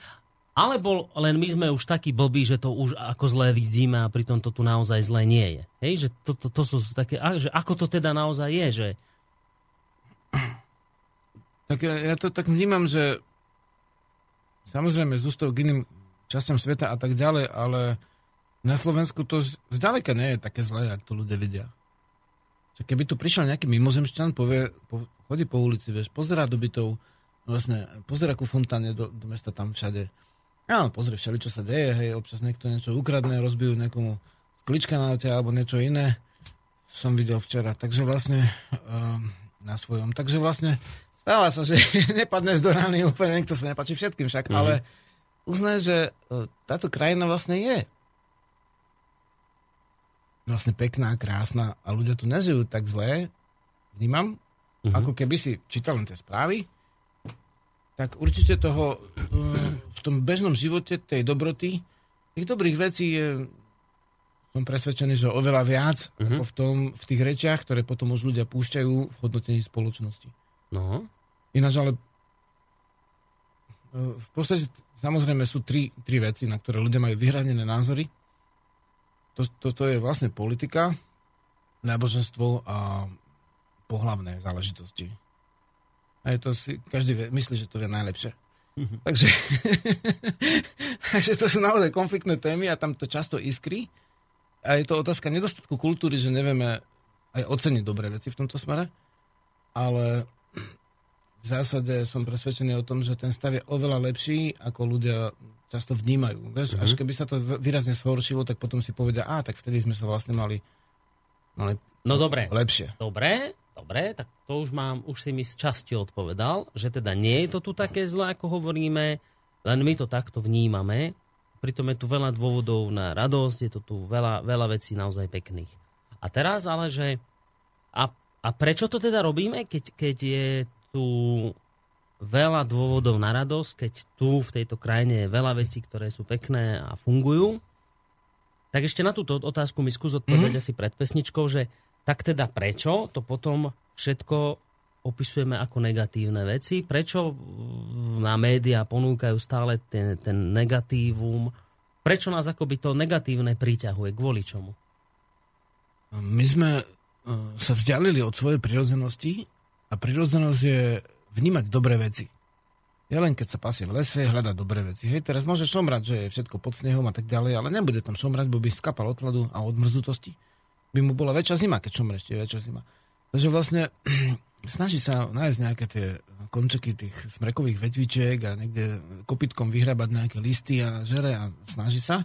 alebo len my sme už takí blbí, že to už ako zlé vidíme a pritom to tu naozaj zlé nie je. Hej, že to, to, to sú také, že ako to teda naozaj je, že... Tak ja, ja to tak vnímam, že samozrejme z ústav k iným časťom sveta a tak ďalej, ale na Slovensku to zďaleka nie je také zlé, ako to ľudia vidia. Že keby tu prišiel nejaký mimozemšťan, povie, po, chodí po ulici, vieš, pozerá do bytov, vlastne pozerá ku fontáne do, do mesta tam všade. Ja, pozrie všade, čo sa deje, hej, občas niekto niečo ukradne, rozbijú niekomu sklička na aute alebo niečo iné. Som videl včera, takže vlastne um, na svojom. Takže vlastne stáva sa, že <laughs> nepadneš do rány úplne, niekto sa nepáči všetkým však, mm-hmm. ale uznaj, že e, táto krajina vlastne je vlastne pekná, krásna a ľudia tu nežijú tak zlé, vnímam, uh-huh. ako keby si čítal len tie správy, tak určite toho e, v tom bežnom živote tej dobroty, tých dobrých vecí je som presvedčený, že oveľa viac uh-huh. ako v, tom, v tých rečiach, ktoré potom už ľudia púšťajú v hodnotení spoločnosti. No. Ináč ale v podstate Samozrejme sú tri, tri veci, na ktoré ľudia majú vyhranené názory. To, to, to je vlastne politika, náboženstvo a pohlavné záležitosti. A je to si, každý vie, myslí, že to vie najlepšie. Mm-hmm. Takže, <laughs> takže to sú naozaj konfliktné témy a tam to často iskry. A je to otázka nedostatku kultúry, že nevieme aj oceniť dobré veci v tomto smere. Ale v zásade som presvedčený o tom, že ten stav je oveľa lepší, ako ľudia často vnímajú. Vieš, mm-hmm. až keby sa to výrazne zhoršilo, tak potom si povedia, a tak vtedy sme sa vlastne mali, mali no dobre. lepšie. Dobre, dobre, tak to už mám, už si mi z časti odpovedal, že teda nie je to tu také zlé, ako hovoríme, len my to takto vnímame. Pritom je tu veľa dôvodov na radosť, je to tu veľa, veľa vecí naozaj pekných. A teraz ale, že a, a prečo to teda robíme, keď, keď je tu veľa dôvodov na radosť, keď tu v tejto krajine je veľa vecí, ktoré sú pekné a fungujú. Tak ešte na túto otázku mi skús odpovedať mm-hmm. asi pred pesničkou, že tak teda prečo to potom všetko opisujeme ako negatívne veci? Prečo na médiá ponúkajú stále ten, ten negatívum? Prečo nás akoby to negatívne priťahuje? Kvôli čomu? My sme e, sa vzdialili od svojej prirodzenosti a prirodzenosť je vnímať dobré veci. Ja len keď sa pasie v lese, hľadať dobré veci. Hej, teraz môže šomrať, že je všetko pod snehom a tak ďalej, ale nebude tam šomrať, bo by skapal od a od mrzutosti. By mu bola väčšia zima, keď šomre ešte väčšia zima. Takže vlastne <clears throat> snaží sa nájsť nejaké tie končeky tých smrekových vetvičiek a niekde kopitkom vyhrabať nejaké listy a žere a snaží sa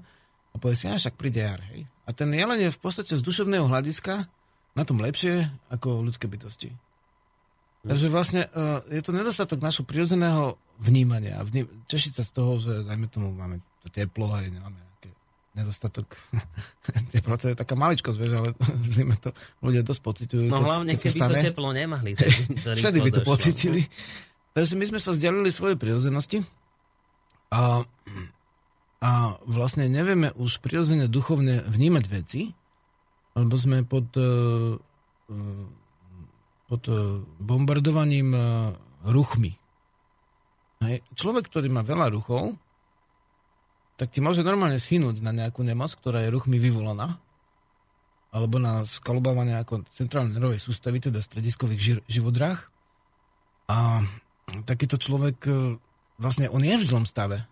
a povie si, a však príde jar. Hej. A ten jelen je v podstate z duševného hľadiska na tom lepšie ako ľudské bytosti. Takže vlastne uh, je to nedostatok našho prirodzeného vnímania. Vním, tešiť sa z toho, že dajme tomu, máme to teplo a nemáme nejaký nedostatok <laughs> teplo, to je taká maličkosť, vieš, ale <laughs> vždy to ľudia dosť pociťujú. No hlavne, keby to teplo nemali. <laughs> Všade by to pocitili. Takže my sme sa vzdialili svoje prirodzenosti a, a vlastne nevieme už prirodzene duchovne vnímať veci, lebo sme pod uh, uh, pod e, bombardovaním e, ruchmi. Hej. Človek, ktorý má veľa ruchov, tak ti môže normálne schynúť na nejakú nemoc, ktorá je ruchmi vyvolaná. alebo na skalobávanie ako centrálnej nervovej sústavy, teda strediskových ži- živodrách. A takýto človek e, vlastne on je v zlom stave.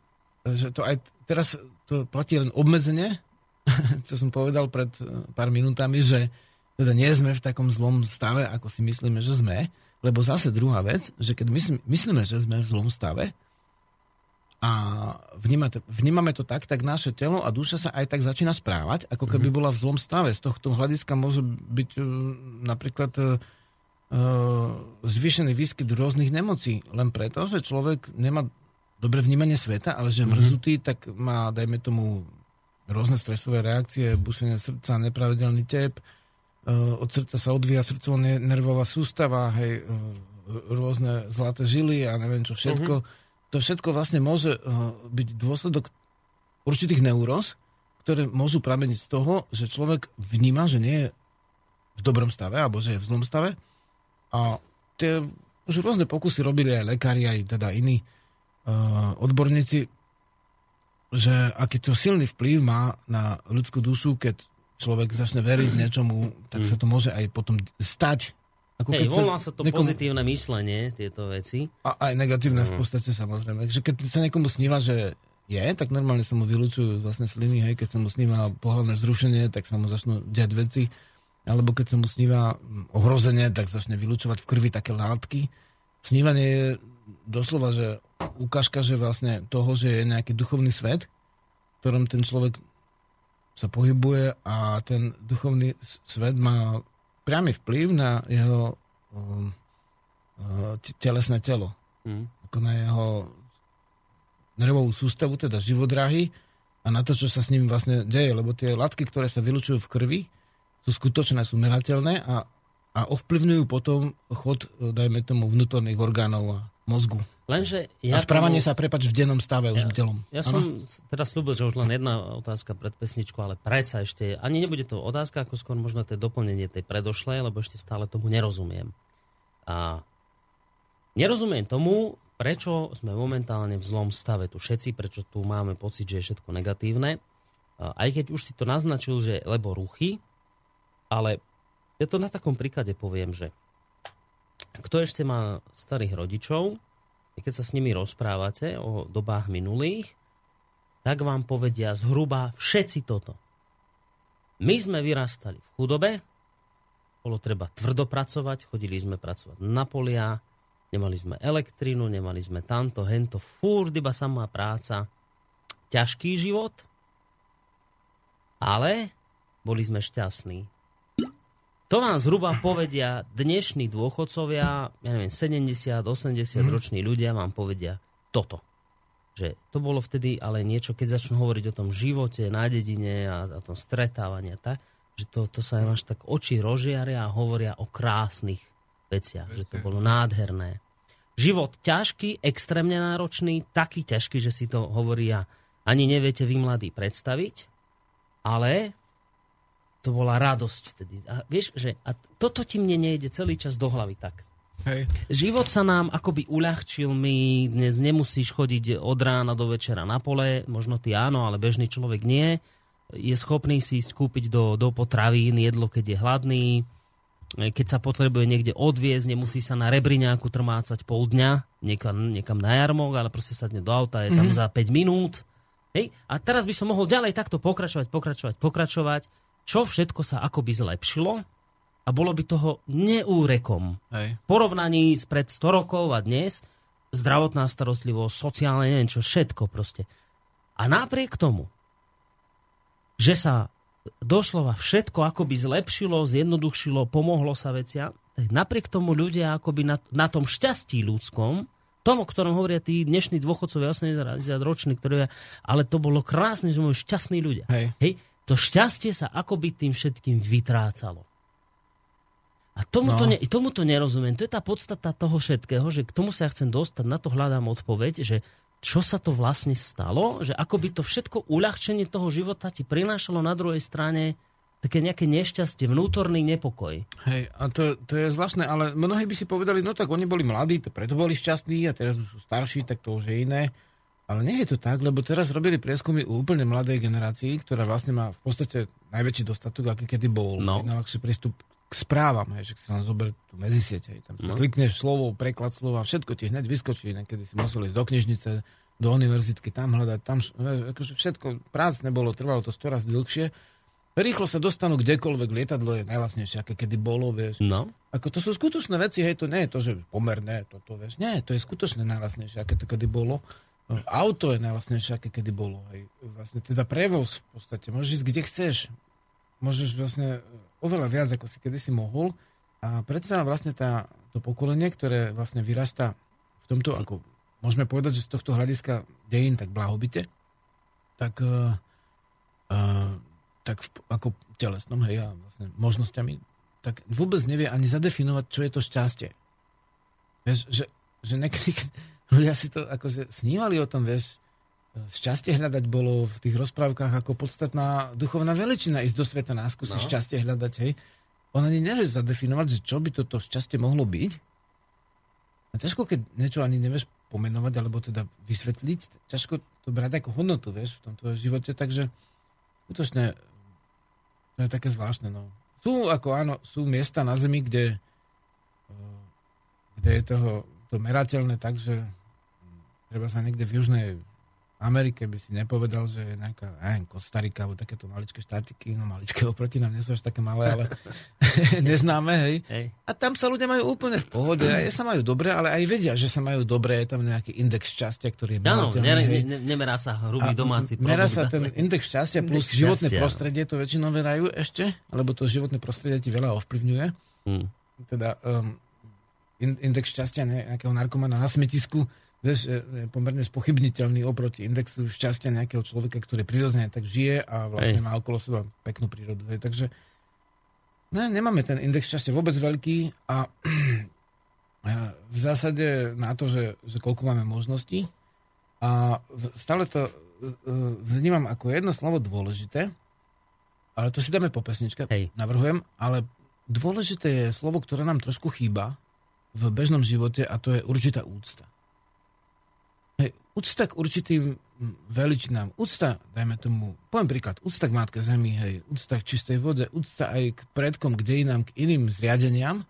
Že to aj teraz to platí len obmedzenie, <laughs> čo som povedal pred pár minútami, že teda nie sme v takom zlom stave, ako si myslíme, že sme, lebo zase druhá vec, že keď myslíme, myslíme že sme v zlom stave, a vnímame, vnímame to tak, tak naše telo a duša sa aj tak začína správať, ako keby mhm. bola v zlom stave. Z tohto hľadiska môže byť uh, napríklad uh, zvýšený výskyt rôznych nemocí. Len preto, že človek nemá dobre vnímanie sveta, ale že je mhm. mrzutý, tak má, dajme tomu, rôzne stresové reakcie, bušenie srdca, nepravidelný tep, od srdca sa odvíja srdcovo nervová sústava, hej, rôzne zlaté žily a neviem čo všetko. Uh-huh to všetko vlastne môže eh, byť dôsledok určitých neuróz, ktoré môžu prameniť z toho, že človek vníma, že nie je v dobrom stave, alebo že je v zlom stave. A tie už rôzne pokusy robili aj lekári, aj teda iní uh, odborníci, že aký to silný vplyv má na ľudskú dušu, keď človek začne veriť niečomu, tak sa to môže aj potom stať ako Hej, volá sa to niekomu... pozitívne myslenie, tieto veci. A aj negatívne v mhm. podstate samozrejme. Že keď sa niekomu sníva, že je, tak normálne sa mu vylúčujú vlastne sliny, hej, keď sa mu sníva pohľadné zrušenie, tak sa mu začnú diať veci. Alebo keď sa mu sníva ohrozenie, tak začne vylúčovať v krvi také látky. Snívanie je doslova, že ukážka, že vlastne toho, že je nejaký duchovný svet, v ktorom ten človek sa pohybuje a ten duchovný svet má priamy vplyv na jeho um, uh, telesné telo. Mm. Ako na jeho nervovú sústavu, teda živodrahy a na to, čo sa s ním vlastne deje. Lebo tie látky, ktoré sa vylučujú v krvi, sú skutočné, sú merateľné a, a ovplyvňujú potom chod, dajme tomu, vnútorných orgánov a mozgu. Lenže ja a správanie tomu... sa, prepač, v dennom stave ja, už delom. Ja ano? som teraz slúbil, že už len jedna otázka pred pesničkou, ale predsa ešte, ani nebude to otázka, ako skôr možno to doplnenie tej predošlej, lebo ešte stále tomu nerozumiem. A nerozumiem tomu, prečo sme momentálne v zlom stave tu všetci, prečo tu máme pocit, že je všetko negatívne. A aj keď už si to naznačil, že lebo ruchy, ale ja to na takom príklade poviem, že kto ešte má starých rodičov, keď sa s nimi rozprávate o dobách minulých, tak vám povedia zhruba všetci toto. My sme vyrastali v chudobe, bolo treba tvrdo chodili sme pracovať na polia, nemali sme elektrínu, nemali sme tamto, hento, furt iba samá práca. Ťažký život, ale boli sme šťastní. To vám zhruba povedia dnešní dôchodcovia, ja neviem, 70, 80 mm. roční ľudia vám povedia toto. Že to bolo vtedy ale niečo, keď začnú hovoriť o tom živote na dedine a o tom stretávaní tak, že to, to sa až tak oči rožiaria a hovoria o krásnych veciach, že to bolo nádherné. Život ťažký, extrémne náročný, taký ťažký, že si to hovoria ani neviete vy mladí predstaviť, ale to bola radosť vtedy. A vieš, že a toto ti mne nejde celý čas do hlavy tak. Hej. Život sa nám akoby uľahčil, my dnes nemusíš chodiť od rána do večera na pole, možno ty áno, ale bežný človek nie. Je schopný si ísť kúpiť do, do potravín jedlo, keď je hladný, keď sa potrebuje niekde odviezť, nemusí sa na rebriňáku trmácať pol dňa, niekam, niekam na jarmok, ale proste sadne do auta, je tam mm-hmm. za 5 minút. Hej? A teraz by som mohol ďalej takto pokračovať, pokračovať, pokračovať čo všetko sa akoby zlepšilo a bolo by toho neúrekom. Hej. V porovnaní s pred 100 rokov a dnes zdravotná starostlivosť, sociálne, neviem čo, všetko proste. A napriek tomu, že sa doslova všetko akoby zlepšilo, zjednodušilo, pomohlo sa vecia, tak napriek tomu ľudia akoby na, na tom šťastí ľudskom, tomu, o ktorom hovoria tí dnešní dôchodcovia 80 roční, ktorí, ale to bolo krásne, že môj šťastní ľudia. Hej. Hej to šťastie sa akoby tým všetkým vytrácalo. A tomu, no. to ne, tomu to nerozumiem. To je tá podstata toho všetkého, že k tomu sa ja chcem dostať, na to hľadám odpoveď, že čo sa to vlastne stalo, že akoby to všetko uľahčenie toho života ti prinášalo na druhej strane také nejaké nešťastie, vnútorný nepokoj. Hej, a to, to je zvláštne, ale mnohí by si povedali, no tak oni boli mladí, to preto boli šťastní a teraz už sú starší, tak to už je iné. Ale nie je to tak, lebo teraz robili prieskumy u úplne mladej generácii, ktorá vlastne má v podstate najväčší dostatok, aký kedy bol. No. Najľahší prístup k správam, hej, že si len zober tú medzisieť, hej, tam no. klikneš slovo, preklad slova, všetko ti hneď vyskočí, niekedy si museli ísť do knižnice, do univerzitky, tam hľadať, tam, akože všetko, prác nebolo, trvalo to storaz dlhšie. Rýchlo sa dostanú kdekoľvek, lietadlo je najlasnejšie, aké kedy bolo, vieš. No. Ako to sú skutočné veci, hej, to nie je to, že pomerné, toto, vieš. Nie, to je skutočne najlasnejšie, aké to kedy bolo. Auto je najvlastnejšie, aké kedy bolo. Hej. Vlastne teda prevoz v podstate. Môžeš ísť kde chceš. Môžeš vlastne oveľa viac, ako si kedy si mohol. A preto vlastne tá, to pokolenie, ktoré vlastne vyrastá v tomto, ako môžeme povedať, že z tohto hľadiska dejín tak blahobite, tak, uh, tak v, ako telesnom, hej, a vlastne možnosťami, tak vôbec nevie ani zadefinovať, čo je to šťastie. Vieš, že, že niekedy, <laughs> ľudia si to akože snívali o tom, vieš, šťastie hľadať bolo v tých rozprávkach ako podstatná duchovná veličina, ísť do sveta na skúsi no. šťastie hľadať, hej. On ani nevie zadefinovať, že čo by toto šťastie mohlo byť. A ťažko, keď niečo ani nevieš pomenovať, alebo teda vysvetliť, ťažko to brať ako hodnotu, vieš, v tom tvojom živote, takže skutočne to je také zvláštne, no. Sú, ako áno, sú miesta na Zemi, kde, eh, kde je toho to merateľné tak, že treba sa niekde v Južnej Amerike by si nepovedal, že je nejaká, neviem, Kostarika, alebo takéto maličké štátiky, no maličké oproti nám nie sú až také malé, ale <laughs> neznáme, hej. hej. A tam sa ľudia majú úplne v pohode, aj sa majú dobre, ale aj vedia, že sa majú dobre, je tam nejaký index šťastia, ktorý je Áno, ne, ne, nemerá sa hrubý a domáci produkt. Merá sa ten index šťastia plus index životné šťastia. prostredie, to väčšinou verajú ešte, lebo to životné prostredie ti veľa ovplyvňuje. Hmm. Teda um, index šťastia nejakého narkomana na smetisku vieš, je pomerne spochybniteľný oproti indexu šťastia nejakého človeka, ktorý prirodzene tak žije a vlastne Ej. má okolo seba peknú prírodu. Hej. Takže ne, nemáme ten index šťastia vôbec veľký a <clears throat> v zásade na to, že, že koľko máme možností a stále to e, vnímam ako jedno slovo dôležité, ale to si dáme po pesničke, Hej. navrhujem, ale dôležité je slovo, ktoré nám trošku chýba v bežnom živote a to je určitá úcta. Hej, úcta k určitým veličinám. Úcta, dajme tomu, poviem príklad, úcta k Matke Zemi, hej, úcta k čistej vode, úcta aj k predkom, k dejinám, k iným zriadeniam.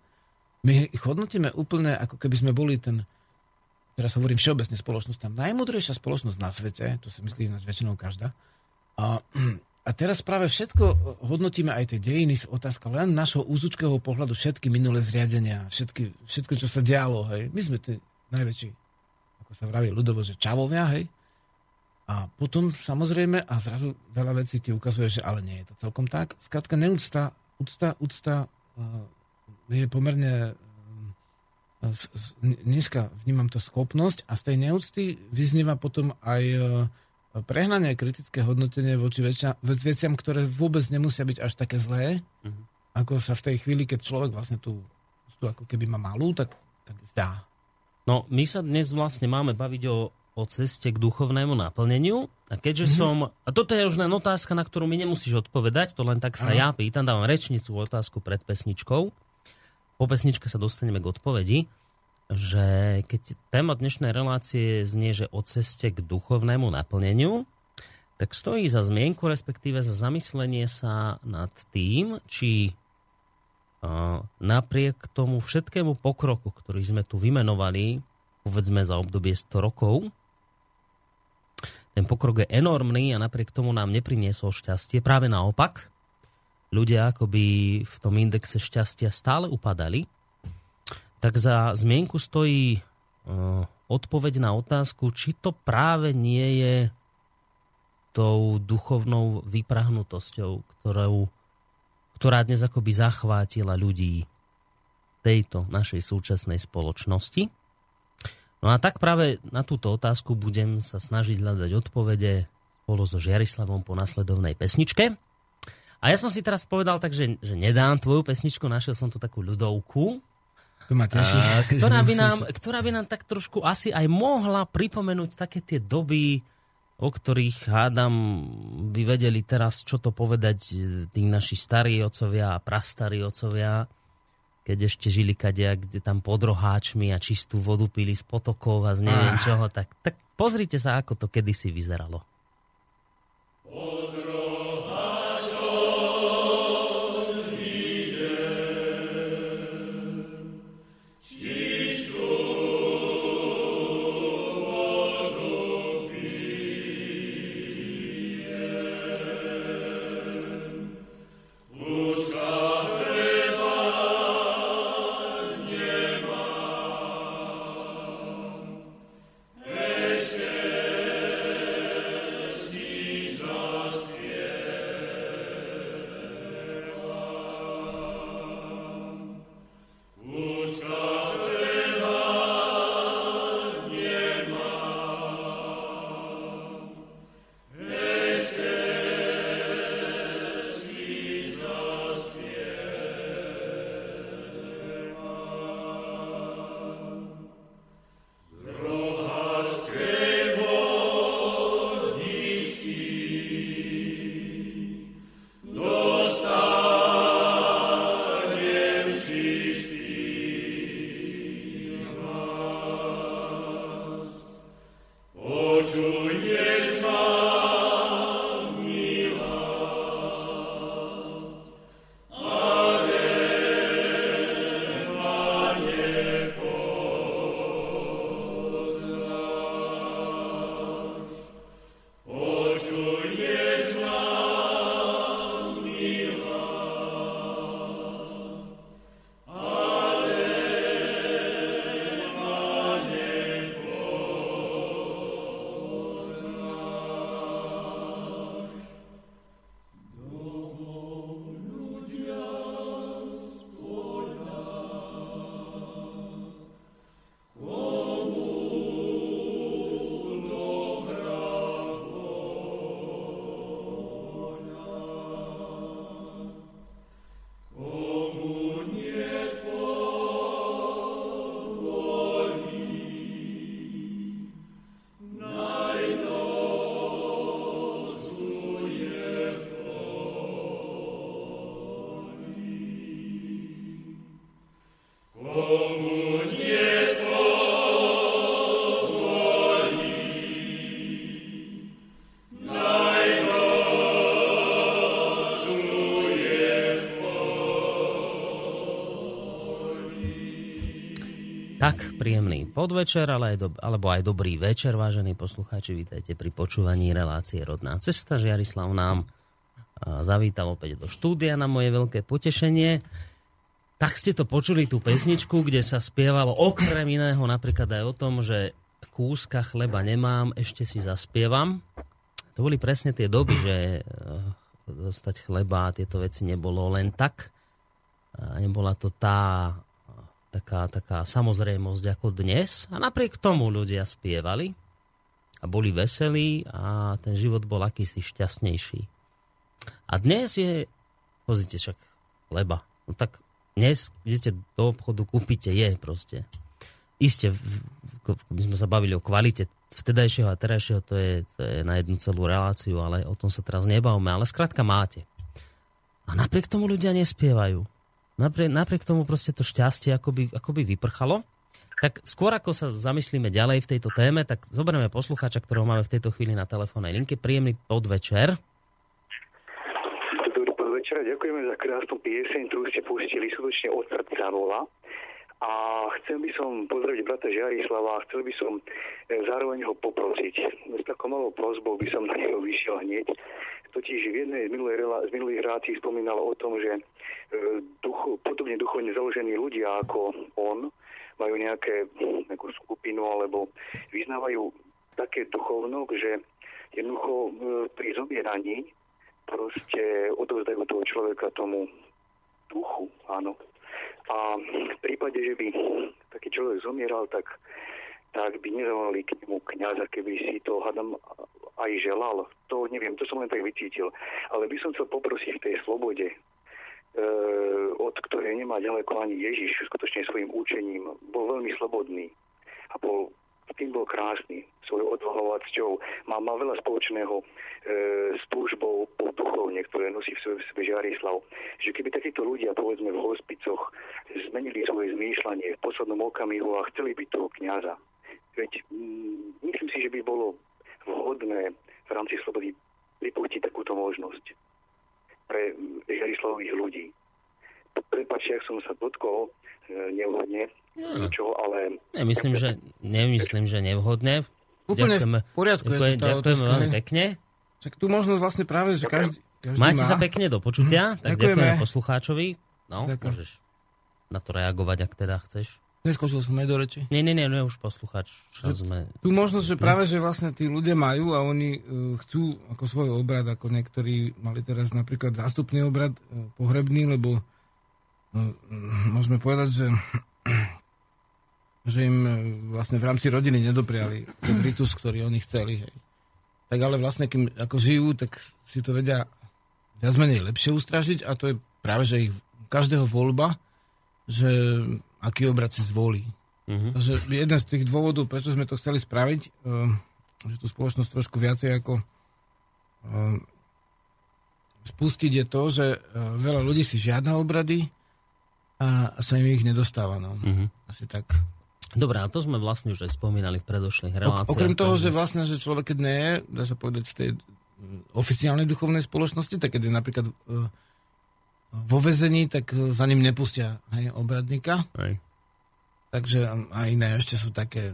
My ich hodnotíme úplne, ako keby sme boli ten, teraz hovorím všeobecne spoločnosť, tá najmudrejšia spoločnosť na svete, to si myslí na väčšinou každá. A, a teraz práve všetko hodnotíme aj tie dejiny z otázka len našho úzučkého pohľadu, všetky minulé zriadenia, všetky, všetko, čo sa dialo, hej. My sme tí najväčší ako sa vraví ľudovo, že čavovia, hej. A potom samozrejme, a zrazu veľa vecí ti ukazuje, že ale nie je to celkom tak. Skrátka neúcta, úcta, úcta uh, je pomerne uh, nízka, vnímam to schopnosť a z tej neúcty vyznieva potom aj prehnanie kritické hodnotenie voči večia, veciam, ktoré vôbec nemusia byť až také zlé, uh-huh. ako sa v tej chvíli, keď človek vlastne tú, tú ako keby má malú, tak, tak zdá. No, my sa dnes vlastne máme baviť o, o ceste k duchovnému naplneniu. A keďže mm-hmm. som... A toto je už len otázka, na ktorú mi nemusíš odpovedať, to len tak sa Aha. ja pýtam, dávam rečnicu otázku pred pesničkou. Po pesničke sa dostaneme k odpovedi, že keď téma dnešnej relácie znie, že o ceste k duchovnému naplneniu, tak stojí za zmienku, respektíve za zamyslenie sa nad tým, či napriek tomu všetkému pokroku, ktorý sme tu vymenovali, povedzme za obdobie 100 rokov, ten pokrok je enormný a napriek tomu nám nepriniesol šťastie. Práve naopak, ľudia akoby v tom indexe šťastia stále upadali. Tak za zmienku stojí uh, odpoveď na otázku, či to práve nie je tou duchovnou vyprahnutosťou, ktorou ktorá dnes akoby zachvátila ľudí tejto našej súčasnej spoločnosti. No a tak práve na túto otázku budem sa snažiť hľadať odpovede spolu so Žiarislavom po nasledovnej pesničke. A ja som si teraz povedal tak, že, že nedám tvoju pesničku, našiel som tu takú ľudovku, to ma teší. A, <laughs> ktorá, by nám, ktorá by nám tak trošku asi aj mohla pripomenúť také tie doby, o ktorých hádam by vedeli teraz, čo to povedať e, tí naši starí otcovia a prastarí otcovia. keď ešte žili kadia, kde tam pod roháčmi a čistú vodu pili z potokov a z neviem čoho, tak, tak pozrite sa, ako to kedysi vyzeralo. Podro. Podvečer, ale aj do, alebo aj dobrý večer, vážení poslucháči. Vítajte pri počúvaní relácie Rodná cesta. Žiarislav nám zavítal opäť do štúdia na moje veľké potešenie. Tak ste to počuli, tú pesničku, kde sa spievalo okrem iného napríklad aj o tom, že kúska chleba nemám, ešte si zaspievam. To boli presne tie doby, že e, dostať chleba a tieto veci nebolo len tak. Nebola to tá taká, taká samozrejmosť ako dnes. A napriek tomu ľudia spievali a boli veselí a ten život bol akýsi šťastnejší. A dnes je, pozrite však, leba. No tak dnes idete do obchodu, kúpite, je proste. Isté, by sme sa bavili o kvalite vtedajšieho a terajšieho, to je, to je na jednu celú reláciu, ale o tom sa teraz nebavíme. Ale skrátka máte. A napriek tomu ľudia nespievajú napriek, napriek tomu proste to šťastie akoby, akoby vyprchalo. Tak skôr ako sa zamyslíme ďalej v tejto téme, tak zoberieme poslucháča, ktorého máme v tejto chvíli na telefónnej linke. Príjemný podvečer. Dobrý podvečer, ďakujeme za krásnu pieseň, ktorú ste pustili skutočne od srdca vola. A chcel by som pozdraviť brata Žiarislava a chcel by som e, zároveň ho poprosiť. S takou malou prozbou by som na neho vyšiel hneď. Totiž v jednej z, minulých, z minulých relácií spomínal o tom, že e, duchu, podobne duchovne založení ľudia ako on majú nejaké, nejakú skupinu alebo vyznávajú také duchovno, že jednoducho e, pri zomieraní proste odovzdajú toho človeka tomu duchu, áno, a v prípade, že by taký človek zomieral, tak, tak by nezavolali k nemu kniaza, keby si to hadam aj želal. To neviem, to som len tak vycítil. Ale by som chcel poprosiť v tej slobode, e, od ktorej nemá ďaleko ani Ježiš, skutočne svojim účením, bol veľmi slobodný a bol tým bol krásny, svojou odvahovou cťou. Má, má veľa spoločného e, s túžbou po duchovne, ktoré nosí v sebe, v sebe Žiarislav. Že keby takíto ľudia, povedzme v hospicoch, zmenili svoje zmýšľanie v poslednom okamihu a chceli byť toho kniaza, veď mm, myslím si, že by bolo vhodné v rámci slobody pripustiť takúto možnosť pre Žiarislavových ľudí. Prepačte, ak som sa dotkol e, nevhodne no. niečoho, ale... Ja myslím, že, nemyslím, že nevhodne. Úplne ďakujeme, v poriadku ďakujeme, je to Ďakujeme veľmi pekne. Čak tu možnosť vlastne práve, že každý, každý Máte má. sa pekne do počutia, hm, tak ďakujeme. ďakujeme poslucháčovi. No, Ďakujem. môžeš na to reagovať, ak teda chceš. Neskočil som aj do reči. Nie, nie, nie, nie už poslucháč. Sme... Tu možnosť, že práve, že vlastne tí ľudia majú a oni uh, chcú ako svoj obrad, ako niektorí mali teraz napríklad zástupný obrad uh, pohrebný, lebo uh, môžeme povedať, že že im vlastne v rámci rodiny nedopriali ten ritus, ktorý oni chceli. Hej. Tak ale vlastne, kým ako žijú, tak si to vedia viac menej lepšie ustražiť a to je práve, že ich každého voľba, že aký obrad si zvolí. Uh-huh. Takže jeden z tých dôvodov, prečo sme to chceli spraviť, uh, že tú spoločnosť trošku viacej ako uh, spustiť je to, že uh, veľa ľudí si žiada obrady a, a sa im ich nedostáva. No. Uh-huh. Asi tak. Dobre, a to sme vlastne už aj spomínali v predošlých reláciách. Okrem toho, že vlastne, že človek, keď nie je, dá sa povedať, v tej oficiálnej duchovnej spoločnosti, tak keď je napríklad uh, vo vezení, tak e, za ním nepustia hej, obradníka. Hej. Takže a iné ešte sú také,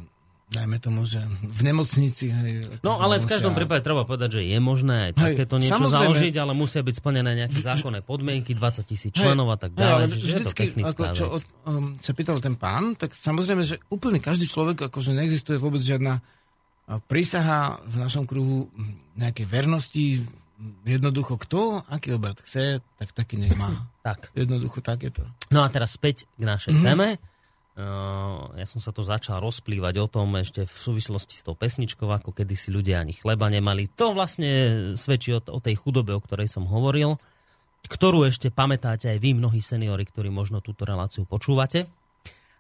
dajme tomu, že v nemocnici. Hej, no ale v každom prípade treba povedať, že je možné aj takéto niečo založiť, ale musia byť splnené nejaké zákonné podmienky, 20 tisíc členov a tak ďalej. Hej, ale vždycky, je to ako, čo od, um, sa pýtal ten pán, tak samozrejme, že úplne každý človek, akože neexistuje vôbec žiadna prísaha v našom kruhu nejakej vernosti, jednoducho kto, aký obrad chce, tak taký nech má. <clears throat> Tak. Jednoducho tak je to. No a teraz späť k našej mm-hmm. téme. Uh, ja som sa to začal rozplývať o tom ešte v súvislosti s tou pesničkou, ako kedysi ľudia ani chleba nemali. To vlastne svedčí o, o tej chudobe, o ktorej som hovoril, ktorú ešte pamätáte aj vy, mnohí seniori, ktorí možno túto reláciu počúvate.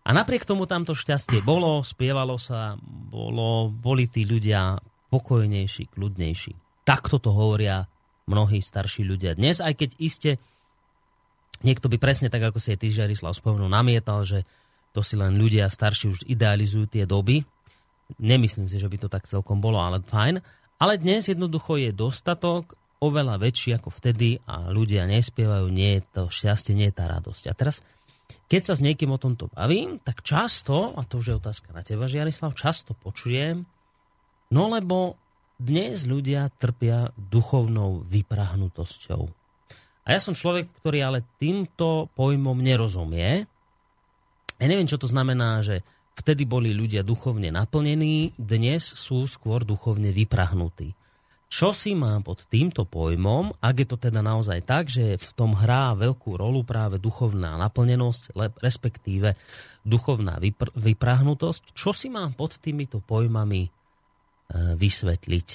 A napriek tomu tamto šťastie bolo, spievalo sa, bolo, boli tí ľudia pokojnejší, kľudnejší. Takto to hovoria mnohí starší ľudia dnes, aj keď iste niekto by presne tak, ako si aj ty, Žarislav, spomenul, namietal, že to si len ľudia starší už idealizujú tie doby. Nemyslím si, že by to tak celkom bolo, ale fajn. Ale dnes jednoducho je dostatok oveľa väčší ako vtedy a ľudia nespievajú, nie je to šťastie, nie je tá radosť. A teraz, keď sa s niekým o tomto bavím, tak často, a to už je otázka na teba, Žiarislav, často počujem, no lebo dnes ľudia trpia duchovnou vyprahnutosťou. A ja som človek, ktorý ale týmto pojmom nerozumie. Ja neviem, čo to znamená, že vtedy boli ľudia duchovne naplnení, dnes sú skôr duchovne vyprahnutí. Čo si mám pod týmto pojmom, ak je to teda naozaj tak, že v tom hrá veľkú rolu práve duchovná naplnenosť, respektíve duchovná vypr- vyprahnutosť, čo si mám pod týmito pojmami vysvetliť.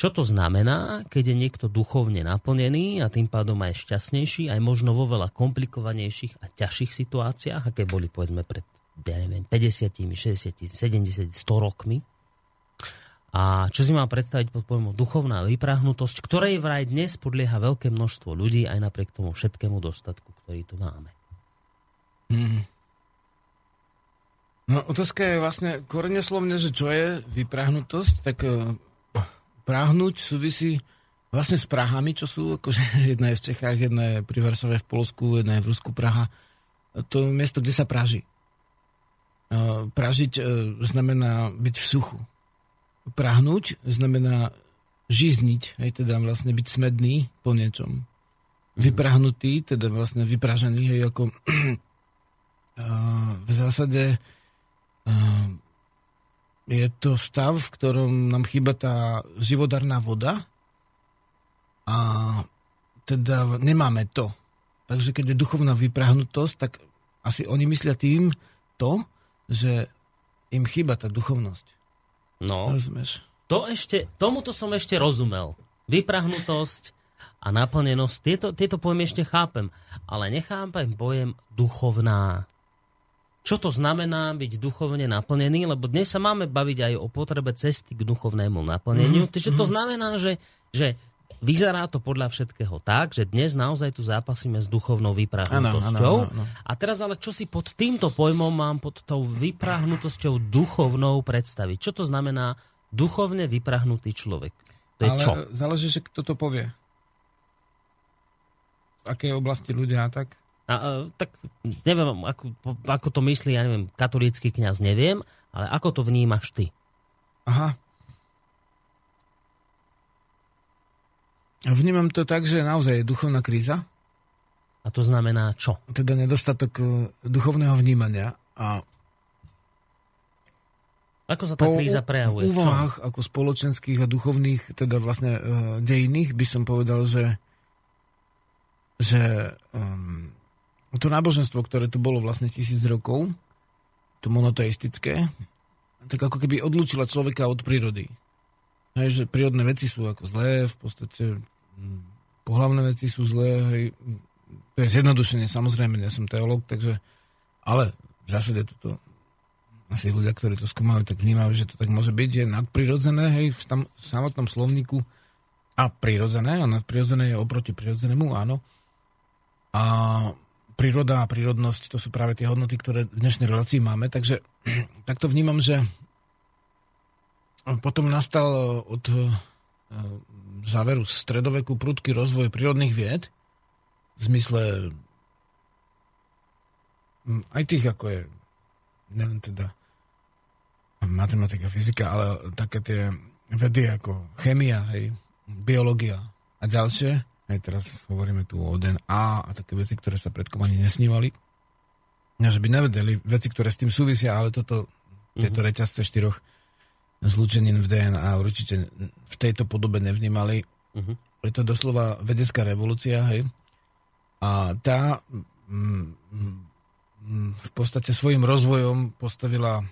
Čo to znamená, keď je niekto duchovne naplnený a tým pádom aj šťastnejší, aj možno vo veľa komplikovanejších a ťažších situáciách, aké boli povedzme pred ja neviem, 50, 60, 70, 100 rokmi. A čo si mám predstaviť pod pojmom duchovná vyprahnutosť, ktorej vraj dnes podlieha veľké množstvo ľudí aj napriek tomu všetkému dostatku, ktorý tu máme. Hmm. No otázka je vlastne koreneslovne, že čo je vyprahnutosť, tak uh, práhnuť súvisí vlastne s Prahami, čo sú, akože <laughs> jedna je v Čechách, jedna je pri Varsove v Polsku, jedna je v Rusku Praha. To je miesto, kde sa praží. Uh, pražiť uh, znamená byť v suchu. Prahnúť znamená žizniť, aj teda vlastne byť smedný po niečom. Mhm. Vyprahnutý, teda vlastne vypražený, hej, ako <clears throat> v zásade je to stav, v ktorom nám chýba tá živodarná voda a teda nemáme to. Takže keď je duchovná vyprahnutosť, tak asi oni myslia tým to, že im chýba tá duchovnosť. No. Rozumieš? To ešte, tomuto som ešte rozumel. Vyprahnutosť a naplnenosť, tieto, tieto pojmy ešte chápem. Ale nechápem pojem duchovná čo to znamená byť duchovne naplnený, lebo dnes sa máme baviť aj o potrebe cesty k duchovnému naplneniu. Mm-hmm. Takže to znamená, že, že vyzerá to podľa všetkého tak, že dnes naozaj tu zápasíme s duchovnou vyprahnutosťou. Ano, ano, ano. A teraz ale čo si pod týmto pojmom mám pod tou vyprahnutosťou duchovnou predstaviť? Čo to znamená duchovne vyprahnutý človek? To je ale čo? záleží, že kto to povie. V akej oblasti ľudia tak? A, a, tak neviem, ako, ako to myslí, ja neviem, katolícky kňaz, neviem, ale ako to vnímaš ty? Aha. Vnímam to tak, že naozaj je duchovná kríza. A to znamená čo? Teda nedostatok e, duchovného vnímania a ako sa tá po kríza prejavuje? Po úvahách ako spoločenských a duchovných, teda vlastne uh, dejných, by som povedal, že, že um, to náboženstvo, ktoré tu bolo vlastne tisíc rokov, to monoteistické, tak ako keby odlúčila človeka od prírody. Hej, že prírodné veci sú ako zlé, v podstate hm, pohlavné veci sú zlé, hej, to je zjednodušenie, samozrejme, nie som teológ, takže, ale v zásade toto asi ľudia, ktorí to skúmajú, tak vnímajú, že to tak môže byť, je nadprirodzené, hej, v, tam, v samotnom slovníku a prirodzené, a nadprirodzené je oproti prirodzenému, áno. A príroda a prírodnosť, to sú práve tie hodnoty, ktoré v dnešnej relácii máme. Takže <clears throat> takto vnímam, že potom nastal od e, záveru stredoveku prudký rozvoj prírodných vied v zmysle aj tých, ako je neviem teda matematika, fyzika, ale také tie vedy ako chemia, hej, biológia a ďalšie, aj teraz hovoríme tu o DNA a také veci, ktoré sa predkom ani nesnívali. No, že by nevedeli veci, ktoré s tým súvisia, ale toto, tieto reťazce štyroch zlúčenín v DNA určite v tejto podobe nevnímali. Mm-hmm. Je to doslova vedecká revolúcia, hej. A tá mm, mm, v podstate svojim rozvojom postavila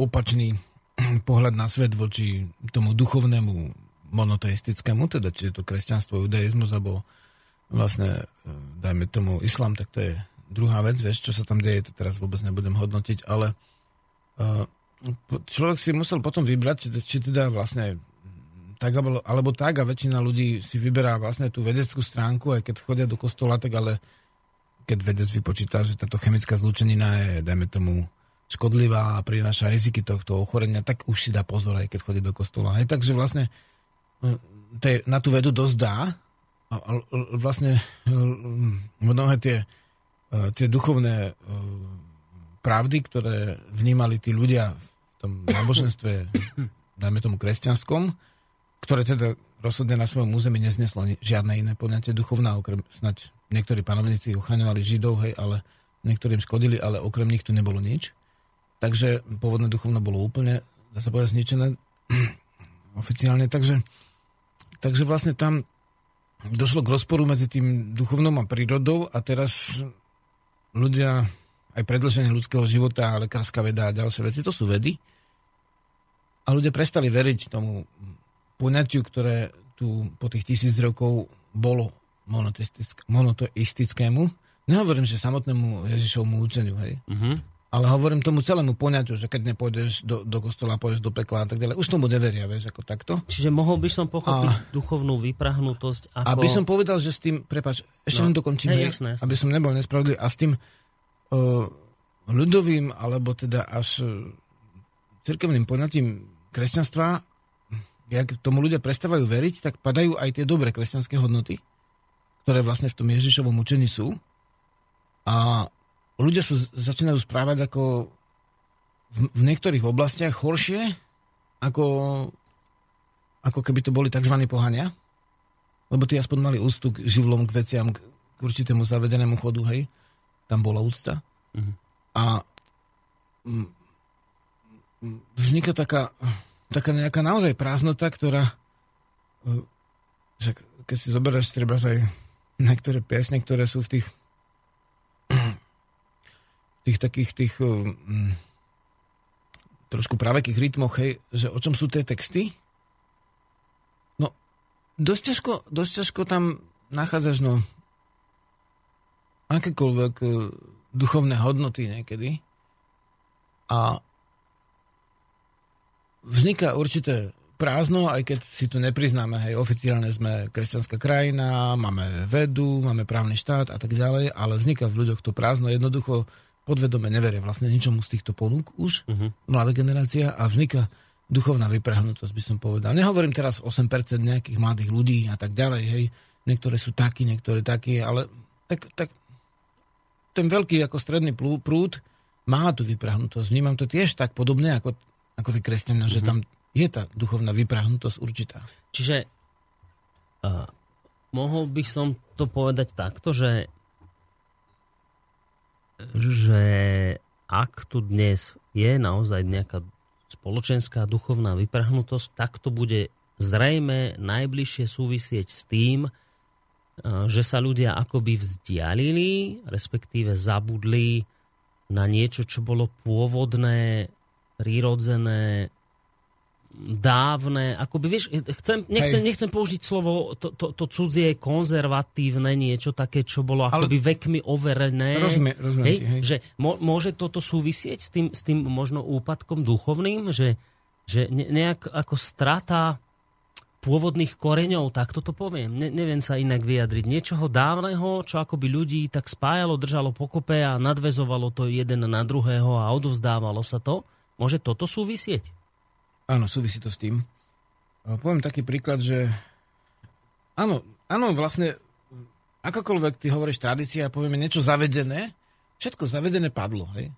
opačný <clears throat> pohľad na svet voči tomu duchovnému monoteistickému, teda či je to kresťanstvo, judaizmus, alebo vlastne, e, dajme tomu, islám, tak to je druhá vec, vieš, čo sa tam deje, to teraz vôbec nebudem hodnotiť, ale uh, človek si musel potom vybrať, či teda vlastne tak alebo, alebo tak a väčšina ľudí si vyberá vlastne tú vedeckú stránku, aj keď chodia do kostola, tak ale keď vedec vypočíta, že táto chemická zlučenina je, dajme tomu, škodlivá a prináša riziky tohto ochorenia, tak už si dá pozor, aj keď chodí do kostola. Hej, takže vlastne tej, na tú vedu dosť dá. A, a, vlastne mnohé tie, tie duchovné pravdy, ktoré vnímali tí ľudia v tom náboženstve, dajme tomu kresťanskom, ktoré teda rozhodne na svojom území nezneslo žiadne iné poňatie duchovná, okrem snať niektorí panovníci ochraňovali Židov, hej, ale niektorým škodili, ale okrem nich tu nebolo nič. Takže pôvodné duchovno bolo úplne, dá sa povedať, zničené <clears throat> oficiálne. Takže Takže vlastne tam došlo k rozporu medzi tým duchovnom a prírodou a teraz ľudia, aj predlženie ľudského života, lekárska veda a ďalšie veci, to sú vedy. A ľudia prestali veriť tomu poňatiu, ktoré tu po tých tisíc rokov bolo monoteistickému. Nehovorím, že samotnému Ježišovmu učeniu, hej. Uh-huh. Ale hovorím tomu celému poňaťu, že keď nepôjdeš do, do kostola, pôjdeš do pekla a tak ďalej. Už tomu neveria, vieš, ako takto. Čiže mohol by som pochopiť a, duchovnú vyprahnutosť ako... Aby som povedal, že s tým, prepač, ešte no, len dokončím, hey, jasné, jasné. aby som nebol nespravodlivý, a s tým uh, ľudovým, alebo teda až uh, cirkevným poňatím kresťanstva, jak tomu ľudia prestávajú veriť, tak padajú aj tie dobré kresťanské hodnoty, ktoré vlastne v tom Ježišovom učení sú. A ľudia sú, začínajú správať ako v, v niektorých oblastiach horšie, ako, ako keby to boli tzv. pohania. Lebo tí aspoň mali úctu k živlom, k veciam, k, k určitému zavedenému chodu, hej. Tam bola úcta. Mm-hmm. A m, m, vzniká taká, taká nejaká naozaj prázdnota, ktorá e, že keď si zoberieš treba aj niektoré piesne, ktoré sú v tých tých takých tých um, trošku pravekých rytmoch, hej, že o čom sú tie texty? No, dosť ťažko, dosť ťažko tam nachádzaš, no, akékoľvek uh, duchovné hodnoty niekedy. A vzniká určité prázdno, aj keď si to nepriznáme, hej, oficiálne sme kresťanská krajina, máme vedu, máme právny štát a tak ďalej, ale vzniká v ľuďoch to prázdno, jednoducho podvedome neveria vlastne ničomu z týchto ponúk už, uh-huh. mladá generácia a vzniká duchovná vyprahnutosť, by som povedal. Nehovorím teraz 8% nejakých mladých ľudí a tak ďalej, hej, niektoré sú takí, niektoré takí, ale tak, tak ten veľký ako stredný prúd má tú vyprahnutosť. Vnímam to tiež tak podobne ako, ako tí kresťania, uh-huh. že tam je tá duchovná vyprahnutosť určitá. Čiže uh, mohol by som to povedať takto, že že ak tu dnes je naozaj nejaká spoločenská duchovná vyprahnutosť, tak to bude zrejme najbližšie súvisieť s tým, že sa ľudia akoby vzdialili, respektíve zabudli na niečo, čo bolo pôvodné, prírodzené, dávne, akoby vieš, chcem, nechcem, nechcem použiť slovo to, to, to cudzie konzervatívne niečo také, čo bolo akoby Ale... vekmi overené. Rozumie, rozumiem hej, ti, hej. Že môže toto súvisieť s tým, s tým možno úpadkom duchovným, že, že nejak ako strata pôvodných koreňov, tak toto poviem. Ne, neviem sa inak vyjadriť. Niečoho dávneho, čo akoby ľudí tak spájalo, držalo pokope a nadvezovalo to jeden na druhého a odovzdávalo sa to. Môže toto súvisieť? Áno, súvisí to s tým. Poviem taký príklad, že áno, áno, vlastne akokoľvek ty hovoríš tradícia povieme niečo zavedené, všetko zavedené padlo, hej.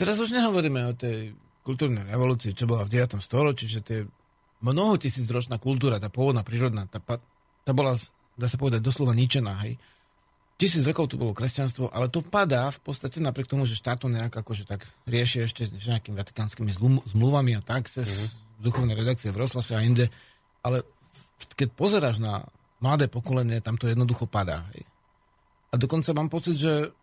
Teraz už nehovoríme o tej kultúrnej revolúcii, čo bola v 9. storočí, že tie mnoho tisíc ročná kultúra, tá pôvodná, prírodná, tá, tá bola, dá sa povedať, doslova ničená, hej tisíc rokov tu bolo kresťanstvo, ale to padá v podstate napriek tomu, že štát to nejak akože tak rieši ešte nejakými vatikánskymi zmluvami a tak, cez uh-huh. duchovné redakcie v Roslase a inde, ale keď pozeráš na mladé pokolenie, tam to jednoducho padá. Hej. A dokonca mám pocit, že,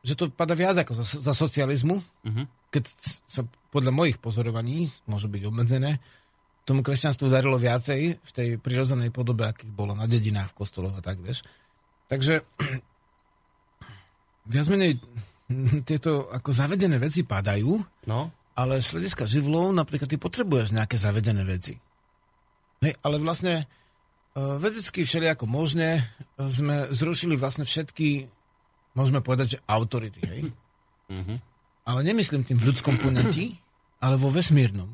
že to padá viac ako za, za socializmu, uh-huh. keď sa podľa mojich pozorovaní, môžu byť obmedzené, tomu kresťanstvu darilo viacej v tej prirodzenej podobe, akých bolo na dedinách, v kostoloch a tak, vieš. Takže <clears throat> viac menej <laughs> tieto ako zavedené veci padajú, no. ale z hľadiska živlov napríklad ty potrebuješ nejaké zavedené veci. Hej, ale vlastne uh, vedecky všelijako možne uh, sme zrušili vlastne všetky, môžeme povedať, že autority. Hej? Mm-hmm. <clears throat> Ale nemyslím tým v ľudskom poňatí, ale vo vesmírnom.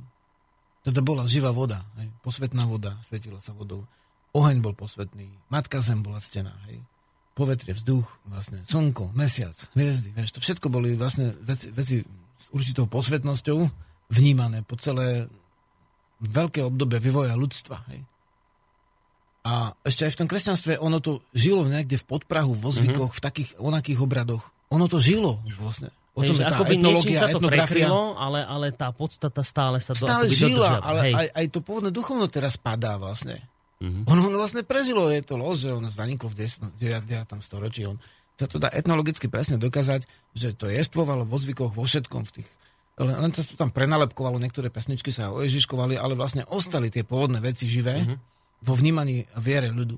Teda bola živá voda, hej? posvetná voda, svetila sa vodou. Oheň bol posvetný, matka zem bola stená. Hej? Povetrie, vzduch, vlastne slnko, mesiac, hviezdy, vieš, to všetko boli vlastne veci, veci s určitou posvetnosťou vnímané po celé veľké obdobie vývoja ľudstva. Hej. A ešte aj v tom kresťanstve ono to žilo niekde v podprahu, vo zvykoch, mm-hmm. v takých onakých obradoch. Ono to žilo vlastne. O tom Hej, akoby niečím sa to prekrylo, ale, ale tá podstata stále sa do, stále žila, ale aj, aj to pôvodné duchovno teraz padá vlastne. Mm-hmm. On, on vlastne prežilo, je to los, že on zaniklo v 10, 9. storočí. On sa to dá etnologicky presne dokázať, že to jestvovalo vo zvykoch, vo všetkom v tých len, len sa to tam prenalepkovalo, niektoré pesničky sa oježiškovali, ale vlastne ostali tie pôvodné veci živé mm-hmm. vo vnímaní a viere ľudu.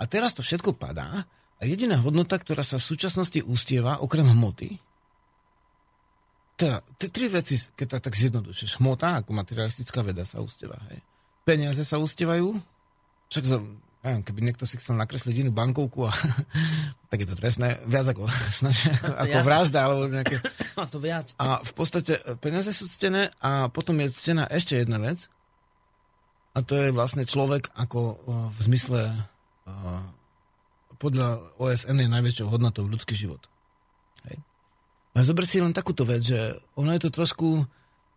A teraz to všetko padá a jediná hodnota, ktorá sa v súčasnosti ústieva, okrem hmoty, teda tie tri veci, keď tak, tak zjednodušíš, hmota ako materialistická veda sa ústieva, hej. Peniaze sa ústievajú, však som, neviem, keby niekto si chcel nakresliť inú bankovku, a, <laughs> tak je to trestné, viac ako, <laughs> snaž, ako vražda, alebo nejaké... <laughs> A to viac. A v podstate e, peniaze sú ctené a potom je ctená ešte jedna vec, a to je vlastne človek ako e, v zmysle e, podľa OSN je najväčšou hodnotou ľudský život. Hej. A zober si len takúto vec, že ono je to trošku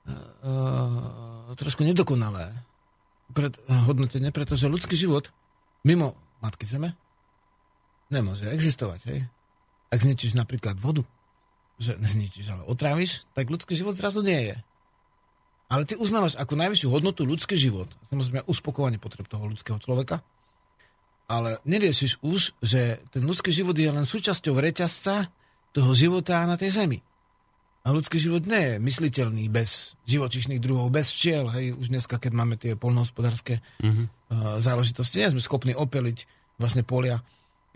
uh, trošku nedokonalé pred, hodnotenie, pretože ľudský život mimo Matky Zeme nemôže existovať. Hej? Ak zničíš napríklad vodu, že nezničíš, ale otráviš, tak ľudský život zrazu nie je. Ale ty uznávaš ako najvyššiu hodnotu ľudský život. Samozrejme uspokovanie potreb toho ľudského človeka. Ale neriešiš už, že ten ľudský život je len súčasťou reťazca toho života na tej zemi. A ľudský život nie je mysliteľný bez živočišných druhov, bez včiel. Hej, už dneska, keď máme tie polnohospodárske mm-hmm. uh, záležitosti, nie sme schopní opeliť vlastne polia.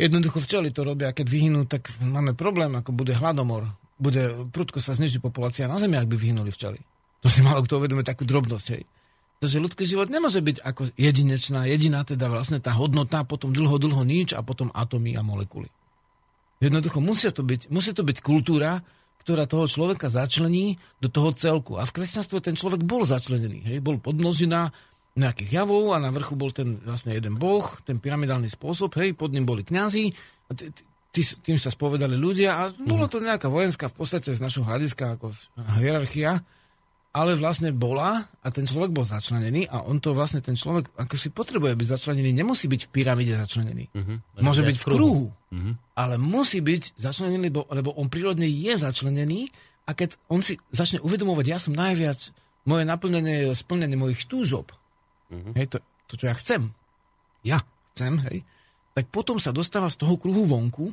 Jednoducho včely to robia, keď vyhynú, tak máme problém, ako bude hladomor. bude prudko sa znižiť populácia na Zemi, ak by vyhnuli včely. To si malo kto uvedomuje takú drobnosť, hej. Takže ľudský život nemôže byť ako jedinečná, jediná teda vlastne tá hodnota, potom dlho, dlho nič a potom atomy a molekuly. Jednoducho musí to byť, musí to byť kultúra, ktorá toho človeka začlení do toho celku. A v kresťanstve ten človek bol začlenený. Hej? Bol podmnožina nejakých javov a na vrchu bol ten vlastne jeden boh, ten pyramidálny spôsob, hej, pod ním boli kňazi, a t- t- tým sa spovedali ľudia a bolo to nejaká vojenská v podstate z našho hľadiska ako hierarchia, ale vlastne bola a ten človek bol začlenený a on to vlastne ten človek, ako si potrebuje byť začlenený, nemusí byť v pyramide začlenený. Uh-huh. Môže byť v kruhu, uh-huh. ale musí byť začlenený, lebo, lebo on prírodne je začlenený a keď on si začne uvedomovať, ja som najviac, moje naplnenie je splnenie mojich túžob, uh-huh. hej, to, to, čo ja chcem, ja chcem, hej, tak potom sa dostáva z toho kruhu vonku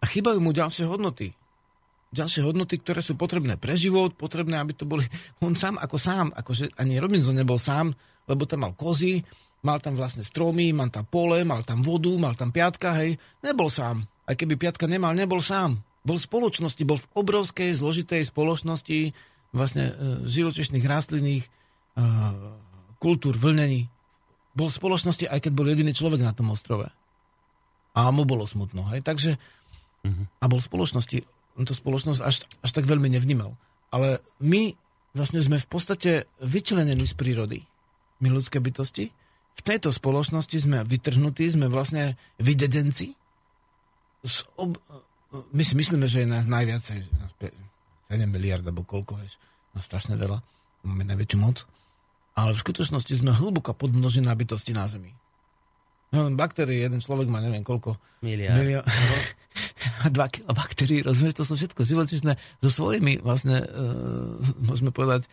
a chýbajú mu ďalšie hodnoty ďalšie hodnoty, ktoré sú potrebné pre život, potrebné, aby to boli <laughs> on sám ako sám, akože ani Robinson nebol sám, lebo tam mal kozy, mal tam vlastne stromy, mal tam pole, mal tam vodu, mal tam piatka, hej, nebol sám. Aj keby piatka nemal, nebol sám. Bol v spoločnosti, bol v obrovskej, zložitej spoločnosti vlastne e, živočišných, rastlinných e, kultúr, vlnení. Bol v spoločnosti, aj keď bol jediný človek na tom ostrove. A mu bolo smutno, hej. Takže, mm-hmm. a bol v spoločnosti on to spoločnosť až, až tak veľmi nevnímal. Ale my vlastne sme v podstate vyčlenení z prírody, my ľudské bytosti. V tejto spoločnosti sme vytrhnutí, sme vlastne vydedenci. Ob... My si myslíme, že je nás najviac, 7 miliard alebo koľko, je, na strašne veľa, máme najväčšiu moc. Ale v skutočnosti sme hlboko podmnožená bytosti na Zemi. No, baktérií, jeden človek má neviem koľko. Miliard. Milio... <laughs> dva kilo baktérií, rozumieš, to sú všetko živočíšne so svojimi, vlastne, uh, môžeme povedať,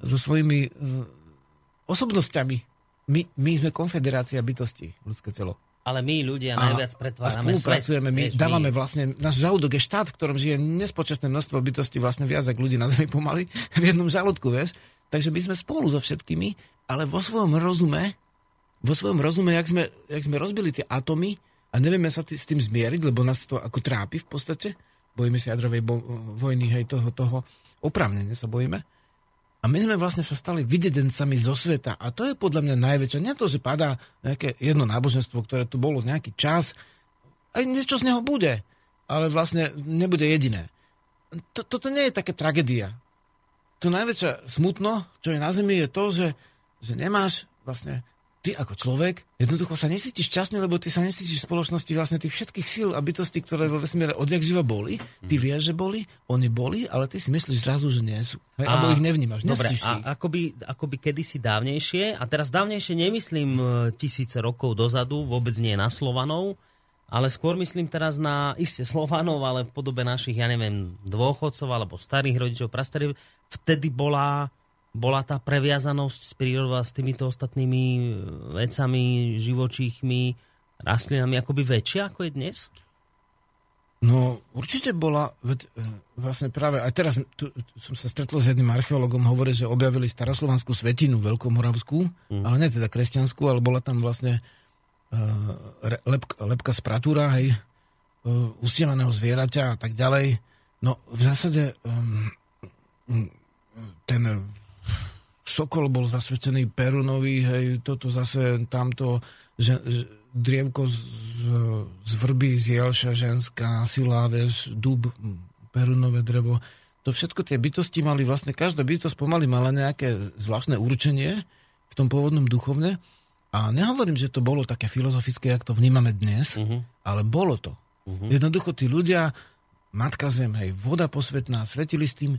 so svojimi uh, osobnosťami. My, my sme konfederácia bytosti, ľudské telo. Ale my ľudia a, najviac pretvárame a spolupracujeme, svet, my vieš, dávame my... vlastne, náš žalúdok je štát, v ktorom žije nespočetné množstvo bytostí, vlastne viac ako ľudí na Zemi pomaly, <laughs> v jednom žalúdku, vieš. Takže my sme spolu so všetkými, ale vo svojom rozume, vo svojom rozume, jak sme, jak sme rozbili tie atómy, a nevieme sa tý, s tým zmieriť, lebo nás to ako trápi v podstate. Bojíme sa jadrovej bo- vojny, hej, toho, toho oprávnene sa bojíme. A my sme vlastne sa stali vydedencami zo sveta. A to je podľa mňa najväčšie. Nie to, že padá nejaké jedno náboženstvo, ktoré tu bolo nejaký čas. Aj niečo z neho bude. Ale vlastne nebude jediné. To, toto nie je také tragédia. To najväčšia smutno, čo je na Zemi, je to, že, že nemáš vlastne ty ako človek jednoducho sa nesítiš šťastný, lebo ty sa nesítiš v spoločnosti vlastne tých všetkých síl a bytostí, ktoré vo vesmíre odjak živa boli. Ty mhm. vieš, že boli, oni boli, ale ty si myslíš zrazu, že nie sú. Hej, a, alebo ich nevnímaš. Dobre, a akoby, akoby kedysi dávnejšie, a teraz dávnejšie nemyslím e, tisíce rokov dozadu, vôbec nie na Slovanov, ale skôr myslím teraz na isté Slovanov, ale v podobe našich, ja neviem, dôchodcov alebo starých rodičov, prastarých. Vtedy bola bola tá previazanosť s prírodou a s týmito ostatnými e, vecami, živočíchmi, rastlinami akoby väčšia ako je dnes? No, určite bola, veď, e, vlastne práve, aj teraz tu, som sa stretol s jedným archeologom, hovorí, že objavili staroslovanskú svetinu, Veľkomoravskú, mm. ale nie teda kresťanskú, ale bola tam vlastne uh, lepka, lepka z pratúra, hej, uh, ustievaného zvieraťa a tak ďalej. No, v zásade um, ten Sokol bol zasvetený Perunovi, hej, toto zase tamto, že, že drievko z, z vrby, z jelša ženská, sila, vieš, dub, perunové drevo. To všetko tie bytosti mali vlastne, každá bytosť pomaly mala nejaké zvláštne určenie v tom pôvodnom duchovne. A nehovorím, že to bolo také filozofické, jak to vnímame dnes, uh-huh. ale bolo to. Uh-huh. Jednoducho tí ľudia, Matka Zem, hej, voda posvetná, svetili s tým,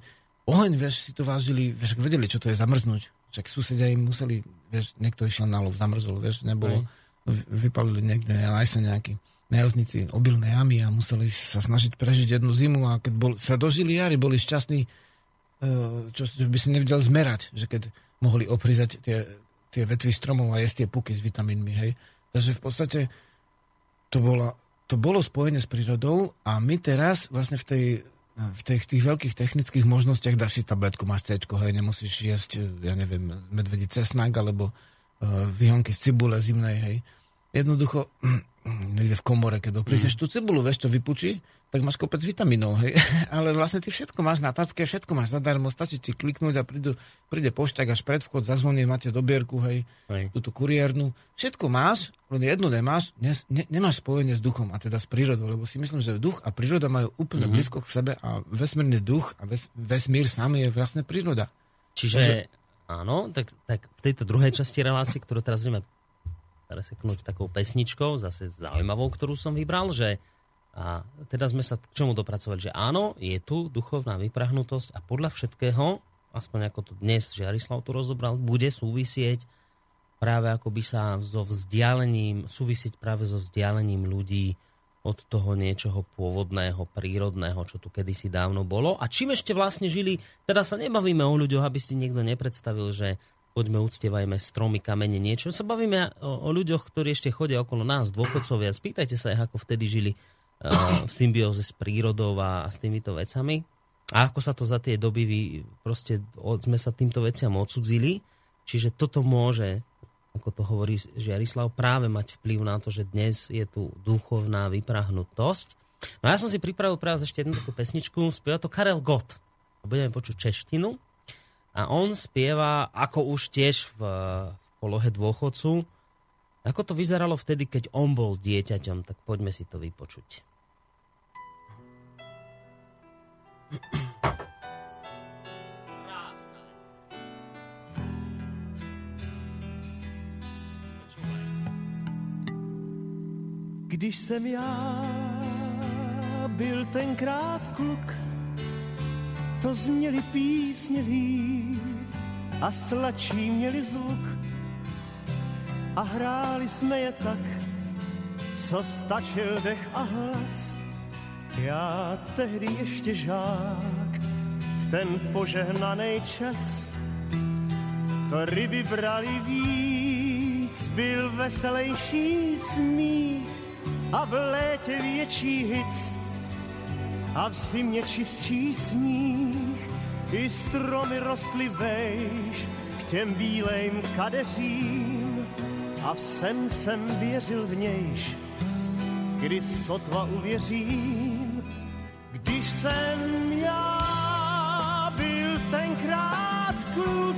oheň, vieš, si to vážili, vieš, vedeli, čo to je zamrznúť. Však susedia im museli, vieš, niekto išiel na lov, zamrzol, vieš, nebolo, Aj. vypalili niekde aj sa nejaký najazníci obilné jamy a museli sa snažiť prežiť jednu zimu a keď bol, sa dožili jary, boli šťastní, e, čo, čo by si nevedel zmerať, že keď mohli oprizať tie, tie vetvy stromov a jesť tie puky s vitamínmi, hej. Takže v podstate to, bola, to bolo spojené s prírodou a my teraz vlastne v tej v tých, tých veľkých technických možnostiach dáš si tabletku, máš C, hej, nemusíš jesť, ja neviem, medvedí cesnak alebo uh, výhonky z cibule zimnej, hej. Jednoducho, niekde v komore, keď doprísneš mm. tú cibulu, vieš, čo vypučí, tak máš kopec vitamínov, hej. <laughs> Ale vlastne ty všetko máš na tacke, všetko máš zadarmo, stačí ti kliknúť a prídu, príde pošťak až pred vchod, zazvoní, máte dobierku, hej, hej. túto kuriérnu. Všetko máš, len jednu nemáš, ne, ne, nemáš spojenie s duchom a teda s prírodou, lebo si myslím, že duch a príroda majú úplne mm-hmm. blízko k sebe a vesmírny duch a ves, vesmír sám je vlastne príroda. Čiže, Takže, áno, tak, tak v tejto druhej časti relácie, ktorú teraz ideme preseknúť takou pesničkou, zase zaujímavou, ktorú som vybral, že a teda sme sa k čomu dopracovali, že áno, je tu duchovná vyprahnutosť a podľa všetkého, aspoň ako to dnes Žiarislav tu rozobral, bude súvisieť práve ako by sa so vzdialením, súvisieť práve so vzdialením ľudí od toho niečoho pôvodného, prírodného, čo tu kedysi dávno bolo. A čím ešte vlastne žili, teda sa nebavíme o ľuďoch, aby si niekto nepredstavil, že poďme uctievajme stromy, kamene, niečo. Sa bavíme o, o ľuďoch, ktorí ešte chodia okolo nás, dôchodcovia. Spýtajte sa ako vtedy žili v symbióze s prírodou a, a s týmito vecami. A ako sa to za tie doby vy, proste od, sme sa týmto veciam odsudzili. Čiže toto môže, ako to hovorí Žiarislav, práve mať vplyv na to, že dnes je tu duchovná vyprahnutosť. No ja som si pripravil pre vás ešte jednu takú pesničku. Spieva to Karel Gott. Budeme počuť češtinu. A on spieva, ako už tiež v polohe dôchodcu, ako to vyzeralo vtedy, keď on bol dieťaťom, tak poďme si to vypočuť. Když jsem já byl tenkrát kluk, to zněli písně a sladší měli zvuk. A hráli jsme je tak, co stačil dech a hlas. Já tehdy ještě žák, v ten požehnaný čas, to ryby brali víc, byl veselejší smích a v létě větší hic a v zimě čistší sníh. I stromy rostly vejš k těm bílejm kadeřím a v sen jsem věřil v nějž, kdy sotva uvěřím, když jsem já byl tenkrát kluk,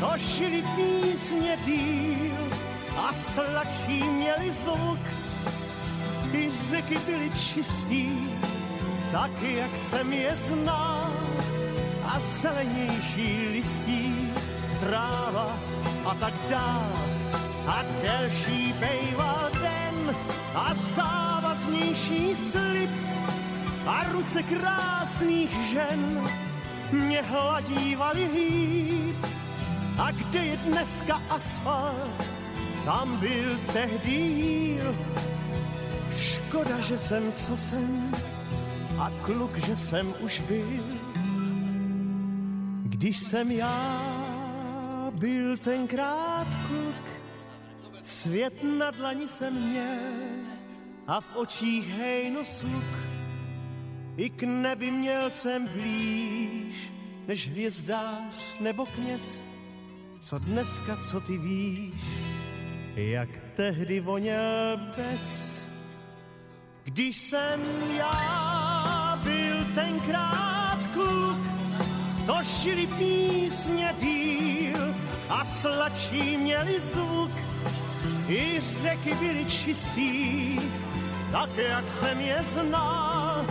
to šili písně díl a sladší měli zvuk, i řeky byly čistý, taky jak jsem je znal, a zelenější listí, tráva a tak dál a delší bejval den a závaznější slib a ruce krásných žen mě hladívali líp. A kde je dneska asfalt, tam byl tehdy. Škoda, že jsem co jsem a kluk, že jsem už byl. Když jsem já byl tenkrát kluk, Svět na dlani jsem měl a v očích hejno sluk. I k nebi měl jsem blíž, než hvězdář nebo kněz. Co dneska, co ty víš, jak tehdy voněl bez. Když jsem já tenkrát kluk, to šili písně díl a sladší měli zvuk. I řeky byly čistý, tak jak jsem je znal,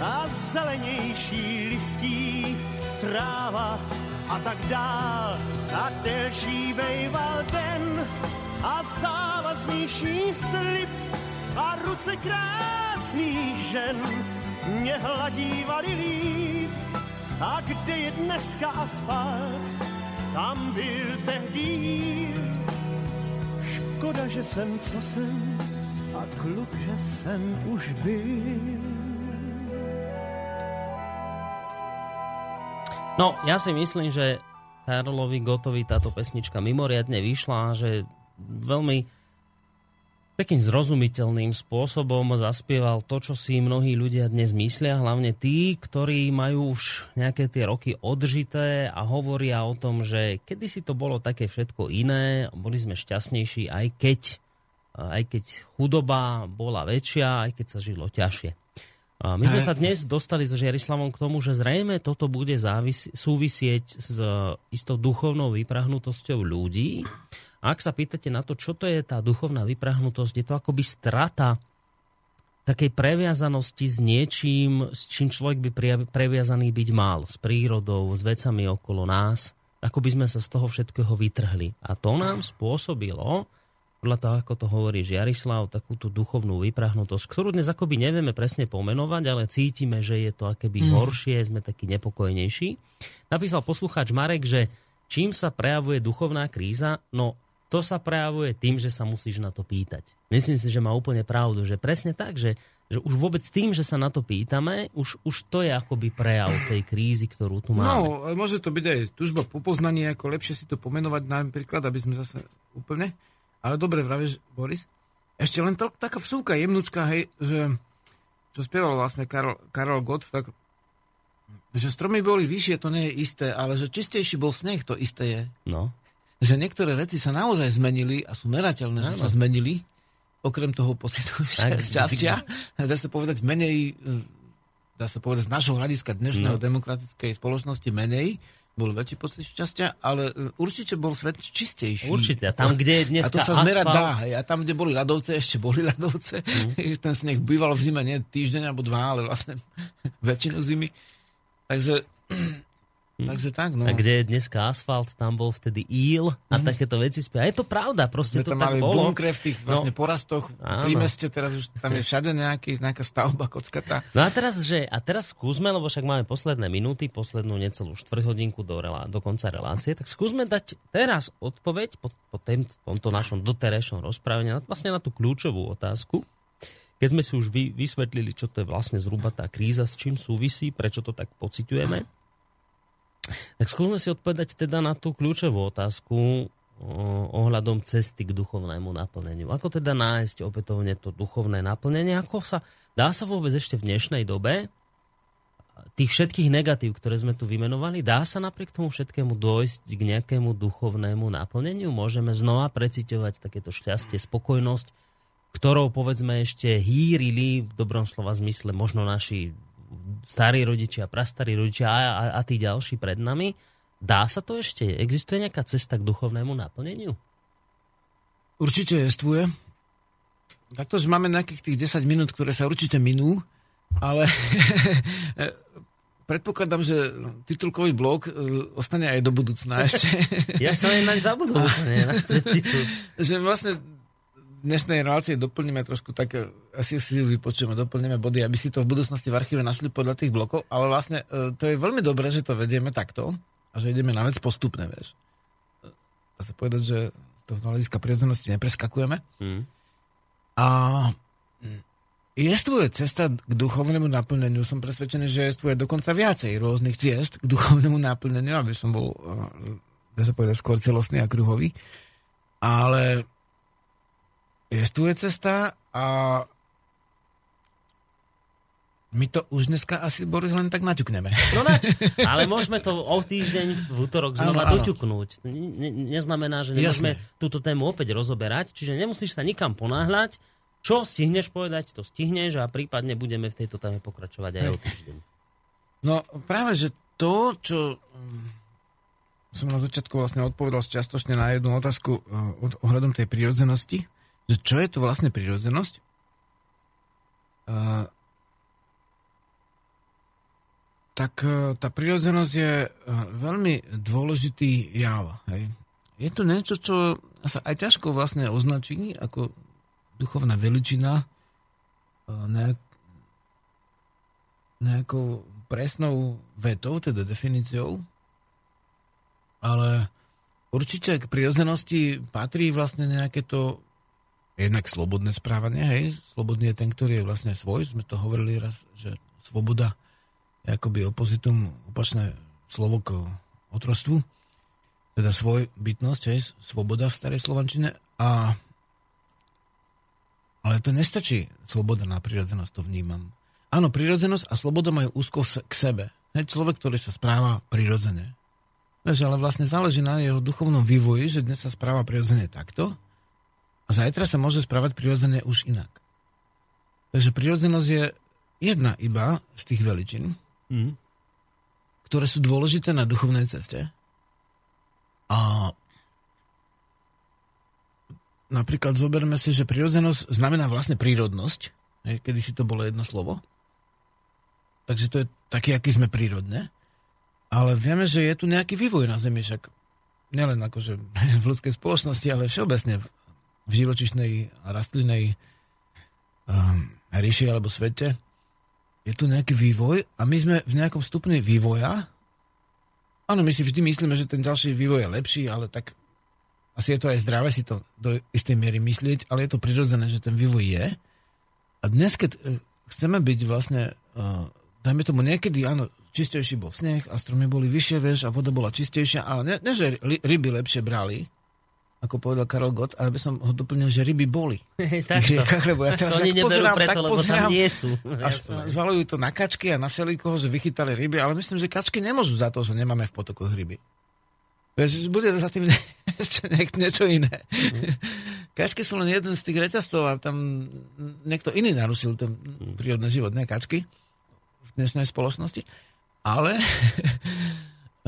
a zelenější listí, tráva a tak dál, a delší bejval den a závaznější slib a ruce krásných žen mě hladívali líp. A kde je dneska asfalt, tam byl tehdy Škoda, že jsem, co jsem, a kluk, že jsem už byl. No, ja si myslím, že Karlovi Gotovi táto pesnička mimoriadne vyšla, že veľmi takým zrozumiteľným spôsobom zaspieval to, čo si mnohí ľudia dnes myslia, hlavne tí, ktorí majú už nejaké tie roky odžité a hovoria o tom, že kedysi to bolo také všetko iné, boli sme šťastnejší, aj keď aj keď chudoba bola väčšia, aj keď sa žilo ťažšie. My sme sa dnes dostali so Žiarislavom k tomu, že zrejme toto bude závis- súvisieť s istou duchovnou vyprahnutosťou ľudí. A ak sa pýtate na to, čo to je tá duchovná vyprahnutosť, je to akoby strata takej previazanosti s niečím, s čím človek by previazaný byť mal. S prírodou, s vecami okolo nás. Ako by sme sa z toho všetkého vytrhli. A to nám spôsobilo, podľa toho, ako to hovorí Žiarislav, takú tú duchovnú vyprahnutosť, ktorú dnes akoby nevieme presne pomenovať, ale cítime, že je to akéby mm. horšie, sme takí nepokojnejší. Napísal poslucháč Marek, že čím sa prejavuje duchovná kríza, no to sa prejavuje tým, že sa musíš na to pýtať. Myslím si, že má úplne pravdu, že presne tak, že, že už vôbec tým, že sa na to pýtame, už, už to je akoby prejav tej krízy, ktorú tu máme. No, môže to byť aj tužba po poznaní, ako lepšie si to pomenovať napríklad, aby sme zase úplne ale dobre vravíš, Boris. Ešte len to, taká vsúka jemnúčka, hej, že čo spieval vlastne Karol, Karol Gott, tak že stromy boli vyššie, to nie je isté, ale že čistejší bol sneh, to isté je. No. Že niektoré veci sa naozaj zmenili a sú merateľné, že sa zmenili, okrem toho pocitu <laughs> šťastia. Dá sa povedať menej, dá sa povedať z našho hľadiska dnešného no. demokratickej spoločnosti menej, bol väčší pocit šťastia, ale e, určite bol svet čistejší. Určite, a tam, kde je dnes A to sa zmerať dá. Hej. A tam, kde boli ľadovce, ešte boli ľadovce. Mm. <laughs> Ten sneh býval v zime nie týždeň alebo dva, ale vlastne <laughs> väčšinu zimy. Takže. Takže tak, no. A kde je dneska asfalt, tam bol vtedy íl a mm. takéto veci spia. A je to pravda, proste to tak bolo. bunkre v tých no. vlastne no. porastoch Áno. pri meste, teraz už tam je všade nejaký, nejaká stavba kockatá. No a teraz, že, a teraz skúsme, lebo však máme posledné minúty, poslednú necelú štvrťhodinku do, relá, do konca relácie, tak skúsme dať teraz odpoveď po, po tém, tomto našom doterajšom rozprávení vlastne na tú kľúčovú otázku. Keď sme si už vy, vysvetlili, čo to je vlastne zhruba tá kríza, s čím súvisí, prečo to tak pociťujeme, tak skúsme si odpovedať teda na tú kľúčovú otázku ohľadom cesty k duchovnému naplneniu. Ako teda nájsť opätovne to duchovné naplnenie? Ako sa, dá sa vôbec ešte v dnešnej dobe tých všetkých negatív, ktoré sme tu vymenovali, dá sa napriek tomu všetkému dojsť k nejakému duchovnému naplneniu? Môžeme znova preciťovať takéto šťastie, spokojnosť, ktorou povedzme ešte hýrili v dobrom slova zmysle možno naši starí rodičia, prastarí rodičia a, a, a tí ďalší pred nami. Dá sa to ešte? Existuje nejaká cesta k duchovnému naplneniu? Určite jestvuje. Takto, že máme nejakých tých 10 minút, ktoré sa určite minú, ale <laughs> predpokladám, že titulkový blok uh, ostane aj do budúcna ešte. ja som aj naň zabudol. <laughs> že vlastne dnešnej relácie doplníme trošku tak, e, asi si vypočujeme, doplníme body, aby si to v budúcnosti v archíve našli podľa tých blokov, ale vlastne e, to je veľmi dobré, že to vedieme takto a že ideme na vec postupne, vieš. Dá sa povedať, že z toho hľadiska prirodzenosti nepreskakujeme. Mm. A jestvuje cesta k duchovnému naplneniu. Som presvedčený, že jestvuje dokonca viacej rôznych ciest k duchovnému naplneniu, aby som bol, e, dá sa povedať, skôr celostný a kruhový. Ale je cesta a my to už dneska asi, Boris, len tak naťukneme. No nač, ale môžeme to o týždeň v útorok znova doťuknúť. Ne, neznamená, že nemôžeme Jasne. túto tému opäť rozoberať, čiže nemusíš sa nikam ponáhľať. Čo stihneš povedať, to stihneš a prípadne budeme v tejto téme pokračovať aj o týždeň. No práve, že to, čo mm, som na začiatku vlastne odpovedal čiastočne na jednu otázku eh, ohľadom tej prírodzenosti, že čo je to vlastne prírodzenosť? Uh, tak uh, tá prírodzenosť je uh, veľmi dôležitý jav. Hej. Je to niečo, čo sa aj ťažko vlastne označí ako duchovná veličina uh, nejak, nejakou presnou vetou, teda definíciou, ale určite k prírodzenosti patrí vlastne nejaké to jednak slobodné správanie, hej, slobodný je ten, ktorý je vlastne svoj, sme to hovorili raz, že svoboda je akoby opozitum, opačné slovo k otrostvu, teda svoj bytnosť, hej, svoboda v starej slovančine a ale to nestačí sloboda na prirodzenosť, to vnímam. Áno, prirodzenosť a sloboda majú úzko k sebe. Hej, človek, ktorý sa správa prirodzene. Vieš, ale vlastne záleží na jeho duchovnom vývoji, že dnes sa správa prirodzene takto, a zajtra sa môže správať prirodzene už inak. Takže prirodzenosť je jedna iba z tých veličín, mm. ktoré sú dôležité na duchovnej ceste. A napríklad zoberme si, že prirodzenosť znamená vlastne prírodnosť, kedy si to bolo jedno slovo. Takže to je taký, aký sme prírodne. Ale vieme, že je tu nejaký vývoj na Zemi, však nielen akože <laughs> v ľudskej spoločnosti, ale všeobecne v živočišnej a rastlinnej um, ríši alebo svete. Je tu nejaký vývoj a my sme v nejakom stupni vývoja. Áno, my si vždy myslíme, že ten ďalší vývoj je lepší, ale tak asi je to aj zdravé si to do istej miery myslieť, ale je to prirodzené, že ten vývoj je. A dnes, keď e, chceme byť vlastne, uh, dajme tomu niekedy, áno, čistejší bol sneh a stromy boli vyššie, vieš, a voda bola čistejšia. A ne, ne že ryby lepšie brali, ako povedal Karol Gott, ale by som ho doplnil, že ryby boli. <laughs> Takto. lebo ja teraz neberú pozerám, preto, tak pozerám, tam nie sú. <laughs> A zvalujú to na kačky a na všelikoho, že vychytali ryby, ale myslím, že kačky nemôžu za to, že nemáme v potokoch ryby. Bude za tým <laughs> ešte niečo iné. Mm. Kačky sú len jeden z tých reťazcov a tam niekto iný narušil ten prírodný život, ne kačky v dnešnej spoločnosti. Ale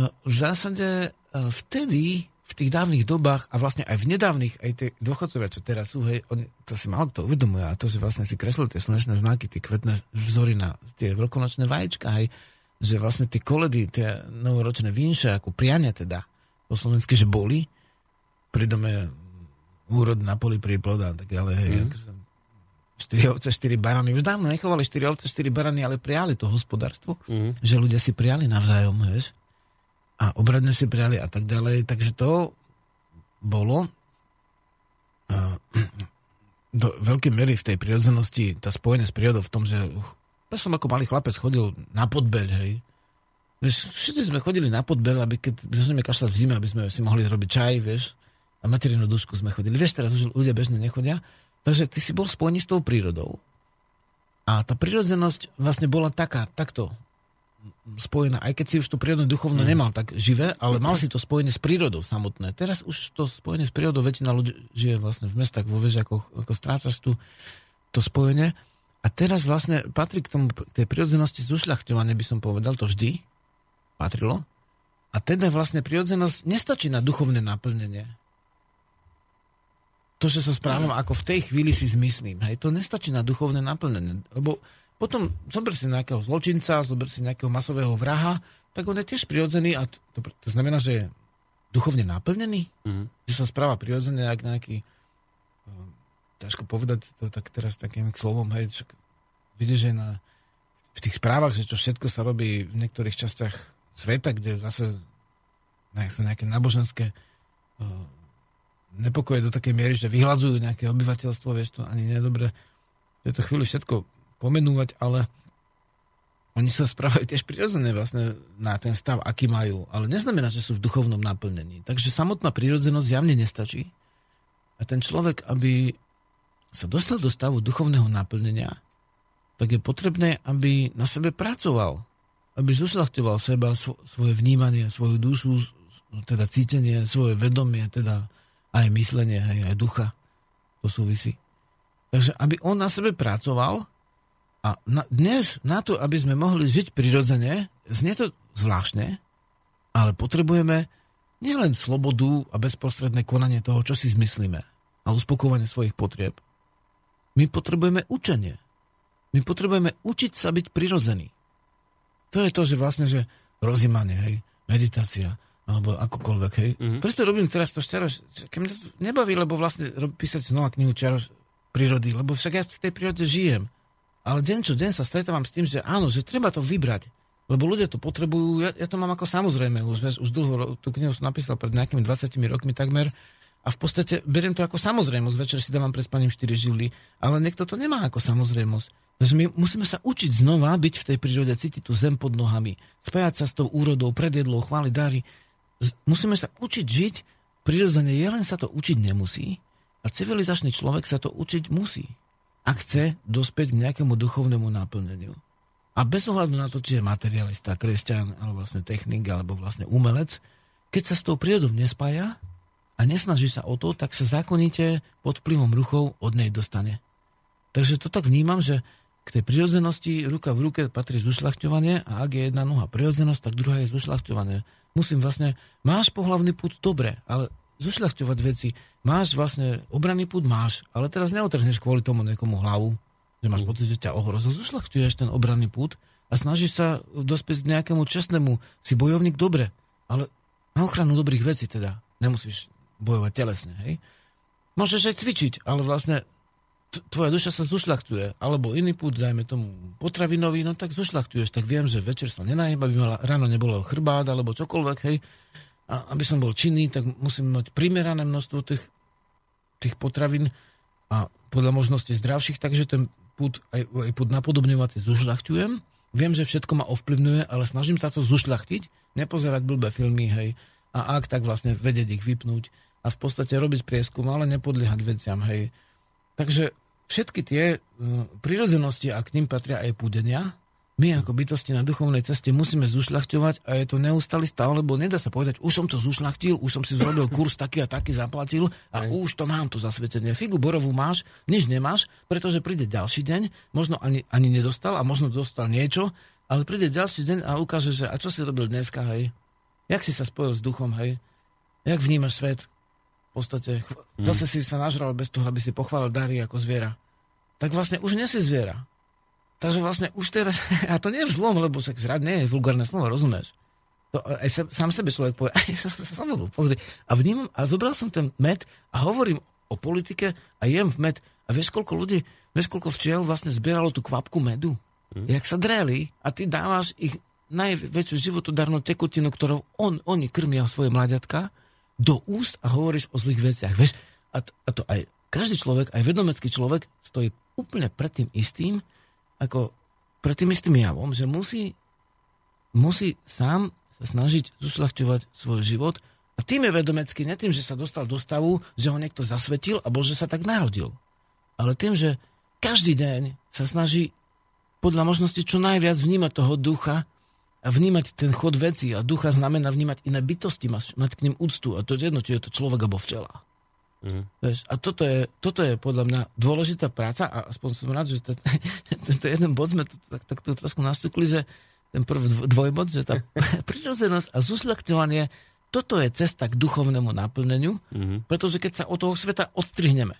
v zásade e, vtedy, v tých dávnych dobách a vlastne aj v nedávnych, aj tie dôchodcovia, čo teraz sú, hej, oni, to si málo kto uvedomuje a to, že vlastne si kreslil tie slnečné znaky, tie kvetné vzory na tie veľkonočné vajíčka, hej, že vlastne tie koledy, tie novoročné vínše, ako priania teda, po slovensky, že boli, pri dome úrod na poli pri ploda, tak ale hej, mm. 4 ovce, 4 barany. Už dávno nechovali 4 ovce, 4 barany, ale prijali to hospodárstvo, mm. že ľudia si prijali navzájom, vieš. A obradne si prijali a tak ďalej. Takže to bolo uh, <clears throat> do veľkej mery v tej prirodzenosti tá spojené s prírodou v tom, že ja som ako malý chlapec chodil na podbeľ, hej. Vieš, všetci sme chodili na podbeľ, aby keď sme kašľať v zime, aby sme si mohli robiť čaj, vieš. A materinú dušku sme chodili. Vieš, teraz už ľudia bežne nechodia. Takže ty si bol spojený s tou prírodou. A tá prírodzenosť vlastne bola taká, takto spojená, aj keď si už to prírodné duchovno mm. nemal tak živé, ale mal si to spojenie s prírodou samotné. Teraz už to spojenie s prírodou, väčšina ľudí žije vlastne v mestách, vo vežiakoch, ako strácaš tu to spojenie. A teraz vlastne patrí k tomu, k tej prírodzenosti zušľachťovanie, by som povedal, to vždy patrilo. A teda vlastne prírodzenosť nestačí na duchovné naplnenie to, že sa správam ako v tej chvíli si zmyslím, hej, to nestačí na duchovné naplnenie. Lebo potom zober si nejakého zločinca, zober si nejakého masového vraha, tak on je tiež prirodzený a to, to, znamená, že je duchovne naplnený, mm-hmm. že sa správa prirodzene, ak nejaký uh, ťažko povedať to tak teraz takým slovom, hej, čak, vidíš, že na, v tých správach, že čo všetko sa robí v niektorých častiach sveta, kde zase nejaké náboženské uh, nepokoje do takej miery, že vyhľadzujú nejaké obyvateľstvo, vieš, to ani nie je dobre v tejto chvíli všetko pomenúvať, ale oni sa správajú tiež prirodzené vlastne na ten stav, aký majú, ale neznamená, že sú v duchovnom naplnení. Takže samotná prírodzenosť javne nestačí. A ten človek, aby sa dostal do stavu duchovného naplnenia, tak je potrebné, aby na sebe pracoval, aby zušľachtoval seba, svoje vnímanie, svoju dušu, teda cítenie, svoje vedomie, teda aj myslenie, aj, aj ducha. To súvisí. Takže aby on na sebe pracoval a na, dnes na to, aby sme mohli žiť prirodzene, znie to zvláštne, ale potrebujeme nielen slobodu a bezprostredné konanie toho, čo si zmyslíme a uspokovanie svojich potrieb. My potrebujeme učenie. My potrebujeme učiť sa byť prirodzený. To je to, že vlastne, že rozímanie, hej, meditácia, alebo akokoľvek, hej. Mm-hmm. Preto robím teraz to štero, keď mňa to nebaví, lebo vlastne rob, písať znova knihu Čaro prírody, lebo však ja v tej prírode žijem. Ale deň čo deň sa stretávam s tým, že áno, že treba to vybrať. Lebo ľudia to potrebujú, ja, ja to mám ako samozrejme, už, už dlho, tú knihu som napísal pred nejakými 20 rokmi takmer, a v podstate beriem to ako samozrejmosť. Večer si dávam pred spaním 4 živly, ale niekto to nemá ako samozrejmosť. Takže my musíme sa učiť znova byť v tej prírode, cítiť tú zem pod nohami, spájať sa s tou úrodou, predjedlou, chváliť dary musíme sa učiť žiť prirodzene, je len sa to učiť nemusí a civilizačný človek sa to učiť musí, ak chce dospieť k nejakému duchovnému naplneniu. A bez ohľadu na to, či je materialista, kresťan, alebo vlastne technik, alebo vlastne umelec, keď sa s tou prírodou nespája, a nesnaží sa o to, tak sa zákonite pod vplyvom ruchov od nej dostane. Takže to tak vnímam, že k tej prirodzenosti ruka v ruke patrí zušľachťovanie a ak je jedna noha prirodzenosť, tak druhá je zušľachťovanie. Musím vlastne, máš pohlavný put, dobre, ale zušľachťovať veci, máš vlastne obranný put, máš, ale teraz neotrhneš kvôli tomu niekomu hlavu, že máš pocit, že ťa ohrozil, zušľachťuješ ten obranný put a snažíš sa dospieť k nejakému čestnému, si bojovník dobre, ale na ochranu dobrých vecí teda, nemusíš bojovať telesne, hej. Môžeš aj cvičiť, ale vlastne tvoja duša sa zušľachtuje, alebo iný pút, dajme tomu potravinový, no tak zušľachtuješ, tak viem, že večer sa nenajem, aby ma ráno nebolo chrbát, alebo čokoľvek, hej. A aby som bol činný, tak musím mať primerané množstvo tých, tých potravín a podľa možnosti zdravších, takže ten pút, aj, aj pút napodobňovací zušľachtujem. Viem, že všetko ma ovplyvňuje, ale snažím sa to zušľachtiť, nepozerať blbé filmy, hej. A ak, tak vlastne vedieť ich vypnúť a v podstate robiť prieskum, ale nepodliehať veciam, hej. Takže všetky tie uh, prirodzenosti, a k ním patria aj púdenia, my ako bytosti na duchovnej ceste musíme zušľachťovať a je to neustály stav, lebo nedá sa povedať, už som to zušľachtil, už som si zrobil kurz taký a taký zaplatil a Aj. už to mám to zasvetenie. Figu borovú máš, nič nemáš, pretože príde ďalší deň, možno ani, ani nedostal a možno dostal niečo, ale príde ďalší deň a ukáže, že a čo si robil dneska, hej? Jak si sa spojil s duchom, hej? Jak vnímaš svet? V podstate, hmm. zase si sa nažral bez toho, aby si pochválil dary ako zviera tak vlastne už nesi zviera. Takže vlastne už teraz, <laughs> a to nie je vzlom, lebo sa rád nie je vulgárne slovo, rozumieš? To aj se, sám sebe človek povie, <laughs> aj sa, sa, sa, pozri. A vnímam, a zobral som ten med a hovorím o politike a jem v med. A vieš, koľko ľudí, vieš, koľko včiel vlastne zbieralo tú kvapku medu? Hmm. Jak sa dreli a ty dávaš ich najväčšiu životodarnú tekutinu, ktorou on, oni krmia svoje mladiatka, do úst a hovoríš o zlých veciach. Vieš? A, a to aj každý človek, aj vedomecký človek stojí úplne pred tým istým, ako pred tým istým javom, že musí, musí sám sa snažiť zušľachťovať svoj život a tým je vedomecký, ne tým, že sa dostal do stavu, že ho niekto zasvetil alebo že sa tak narodil. Ale tým, že každý deň sa snaží podľa možnosti čo najviac vnímať toho ducha a vnímať ten chod veci a ducha znamená vnímať iné bytosti, mať k ním úctu a to je jedno, či je to človek alebo včela. Mm. Vieš, a toto je, toto je podľa mňa dôležitá práca a aspoň som rád, že to, <laughs> tento jeden bod sme tak, tak to trošku nastúkli, že ten prvý dvojbod, že tá <laughs> prirodzenosť a zúsľakňovanie, toto je cesta k duchovnému naplneniu, mm-hmm. pretože keď sa od toho sveta odstrihneme,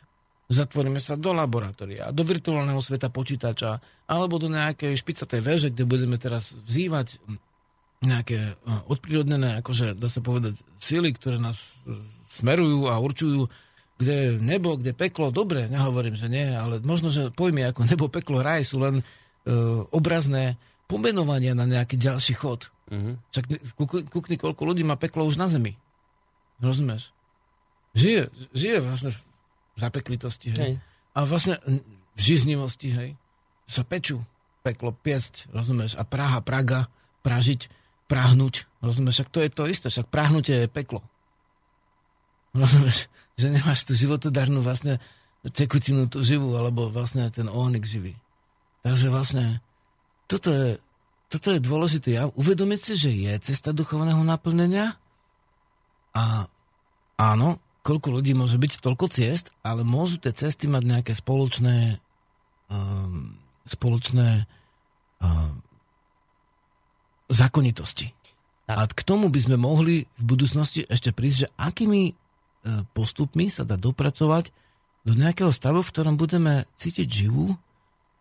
zatvoríme sa do laboratória, do virtuálneho sveta počítača, alebo do nejakej špicatej väže, kde budeme teraz vzývať nejaké eh, odprírodnené, akože dá sa povedať, síly, ktoré nás smerujú a určujú kde nebo, kde peklo, dobre, nehovorím, že nie, ale možno, že pojmy ako nebo, peklo, raj sú len uh, obrazné pomenovania na nejaký ďalší chod. Uh-huh. Čak kúkni, koľko ľudí má peklo už na zemi. Rozumieš? Žije, žije vlastne v zapeklitosti, hej. hej. A vlastne v žiznivosti, hej. Sa pečú peklo, piesť, rozumieš? A Praha, Praga, pražiť, prahnúť, rozumieš? Však to je to isté, však prahnutie je peklo. Rozumieš? <laughs> Že nemáš tú životodarnú vlastne tekutinu tú živú, alebo vlastne ten ónik živý. Takže vlastne toto je, toto je dôležité ja Uvedomiť si, že je cesta duchovného naplnenia a áno, koľko ľudí môže byť, toľko ciest, ale môžu tie cesty mať nejaké spoločné um, spoločné um, zákonitosti. A k tomu by sme mohli v budúcnosti ešte prísť, že akými postupmi sa dá dopracovať do nejakého stavu, v ktorom budeme cítiť živú,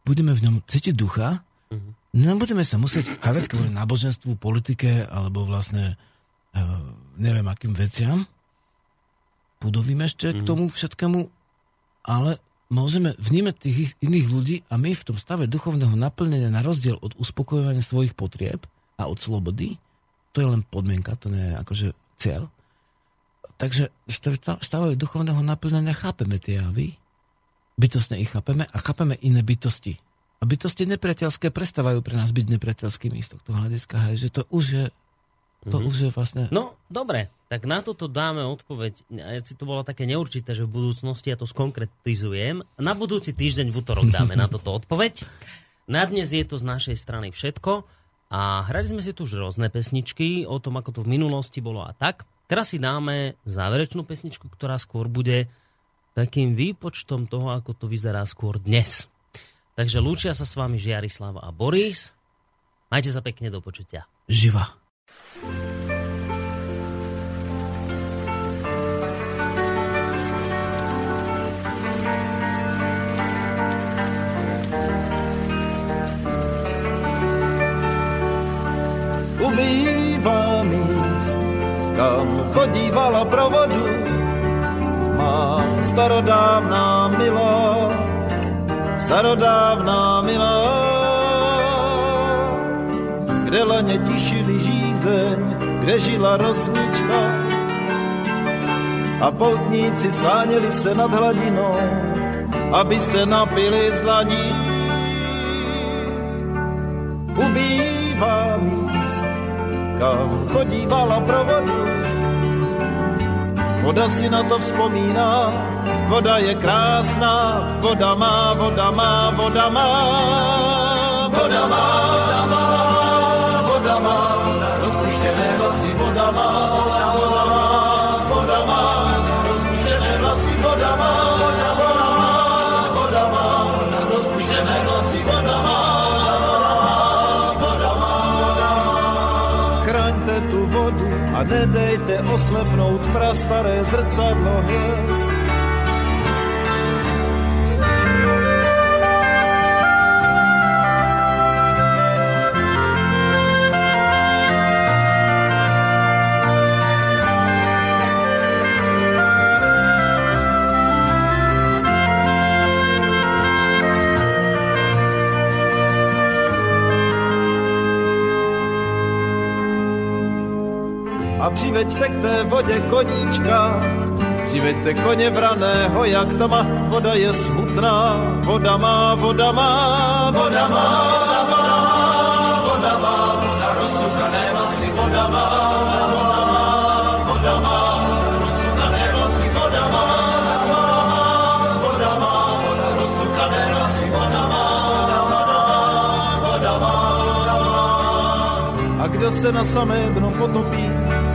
budeme v ňom cítiť ducha, uh-huh. nebudeme sa musieť hľadať kvôli náboženstvu, politike alebo vlastne uh, neviem akým veciam. Budovíme ešte uh-huh. k mhm. tomu všetkému, ale môžeme vnímať tých iných ľudí a my v tom stave duchovného naplnenia na rozdiel od uspokojovania svojich potrieb a od slobody, to je len podmienka, to nie je akože cieľ, Takže v stave duchovného naplnenia chápeme tie javy, bytostne ich chápeme a chápeme iné bytosti. A bytosti nepriateľské prestávajú pre nás byť nepriateľskými z tohto hľadiska, hej, že to už je to mm-hmm. už je vlastne... No, dobre, tak na toto dáme odpoveď. Si to bolo také neurčité, že v budúcnosti ja to skonkretizujem. Na budúci týždeň v útorok dáme na toto odpoveď. Na dnes je to z našej strany všetko. A hrali sme si tu už rôzne pesničky o tom, ako to v minulosti bolo a tak. Teraz si dáme záverečnú pesničku, ktorá skôr bude takým výpočtom toho, ako to vyzerá skôr dnes. Takže lúčia sa s vami Žiarislav a Boris. Majte sa pekne do počutia. Živa. Chodívala provodu má starodávná milá, starodávná milá, kde laně tišili žízeň, kde žila rosnička a poutníci skláněli se nad hladinou, aby se napili z ladí. Ubývá míst, kam chodívala provodu, voda si na to vzpomíná, voda je krásná, voda má, voda má, voda má, voda má, voda má, voda má, rozpuštěné vlasy, voda má, voda má, voda má, rozpuštěné vlasy, voda má, nedejte oslepnout prastaré zrcadlo hvězd. Přiveďte k té vodě koníčka. Přiveďte koně vraného, jak tma, voda je smutná, voda má, voda má, voda má, voda má, voda má, voda rozcukané vlasy, voda má, voda má, voda má, vlasy, voda má, voda má, voda má, má, voda má. A kdo se na samé dno potopí,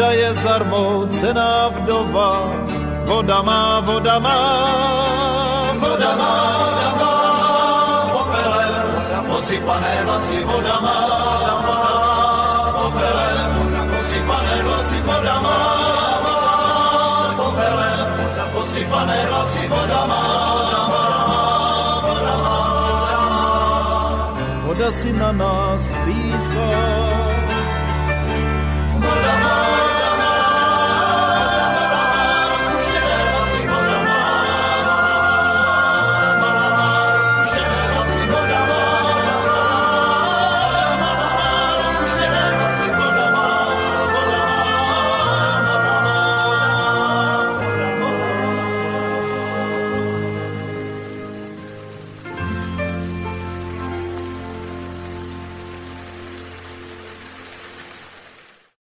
Voda je zarmoucená vdova, voda má, voda má, voda má, voda má, popelem, posypané vlasy, voda má, voda má, popelem, posypané vlasy, voda má, voda má, popelem, posypané vlasy, voda má, voda voda si na nás stýská.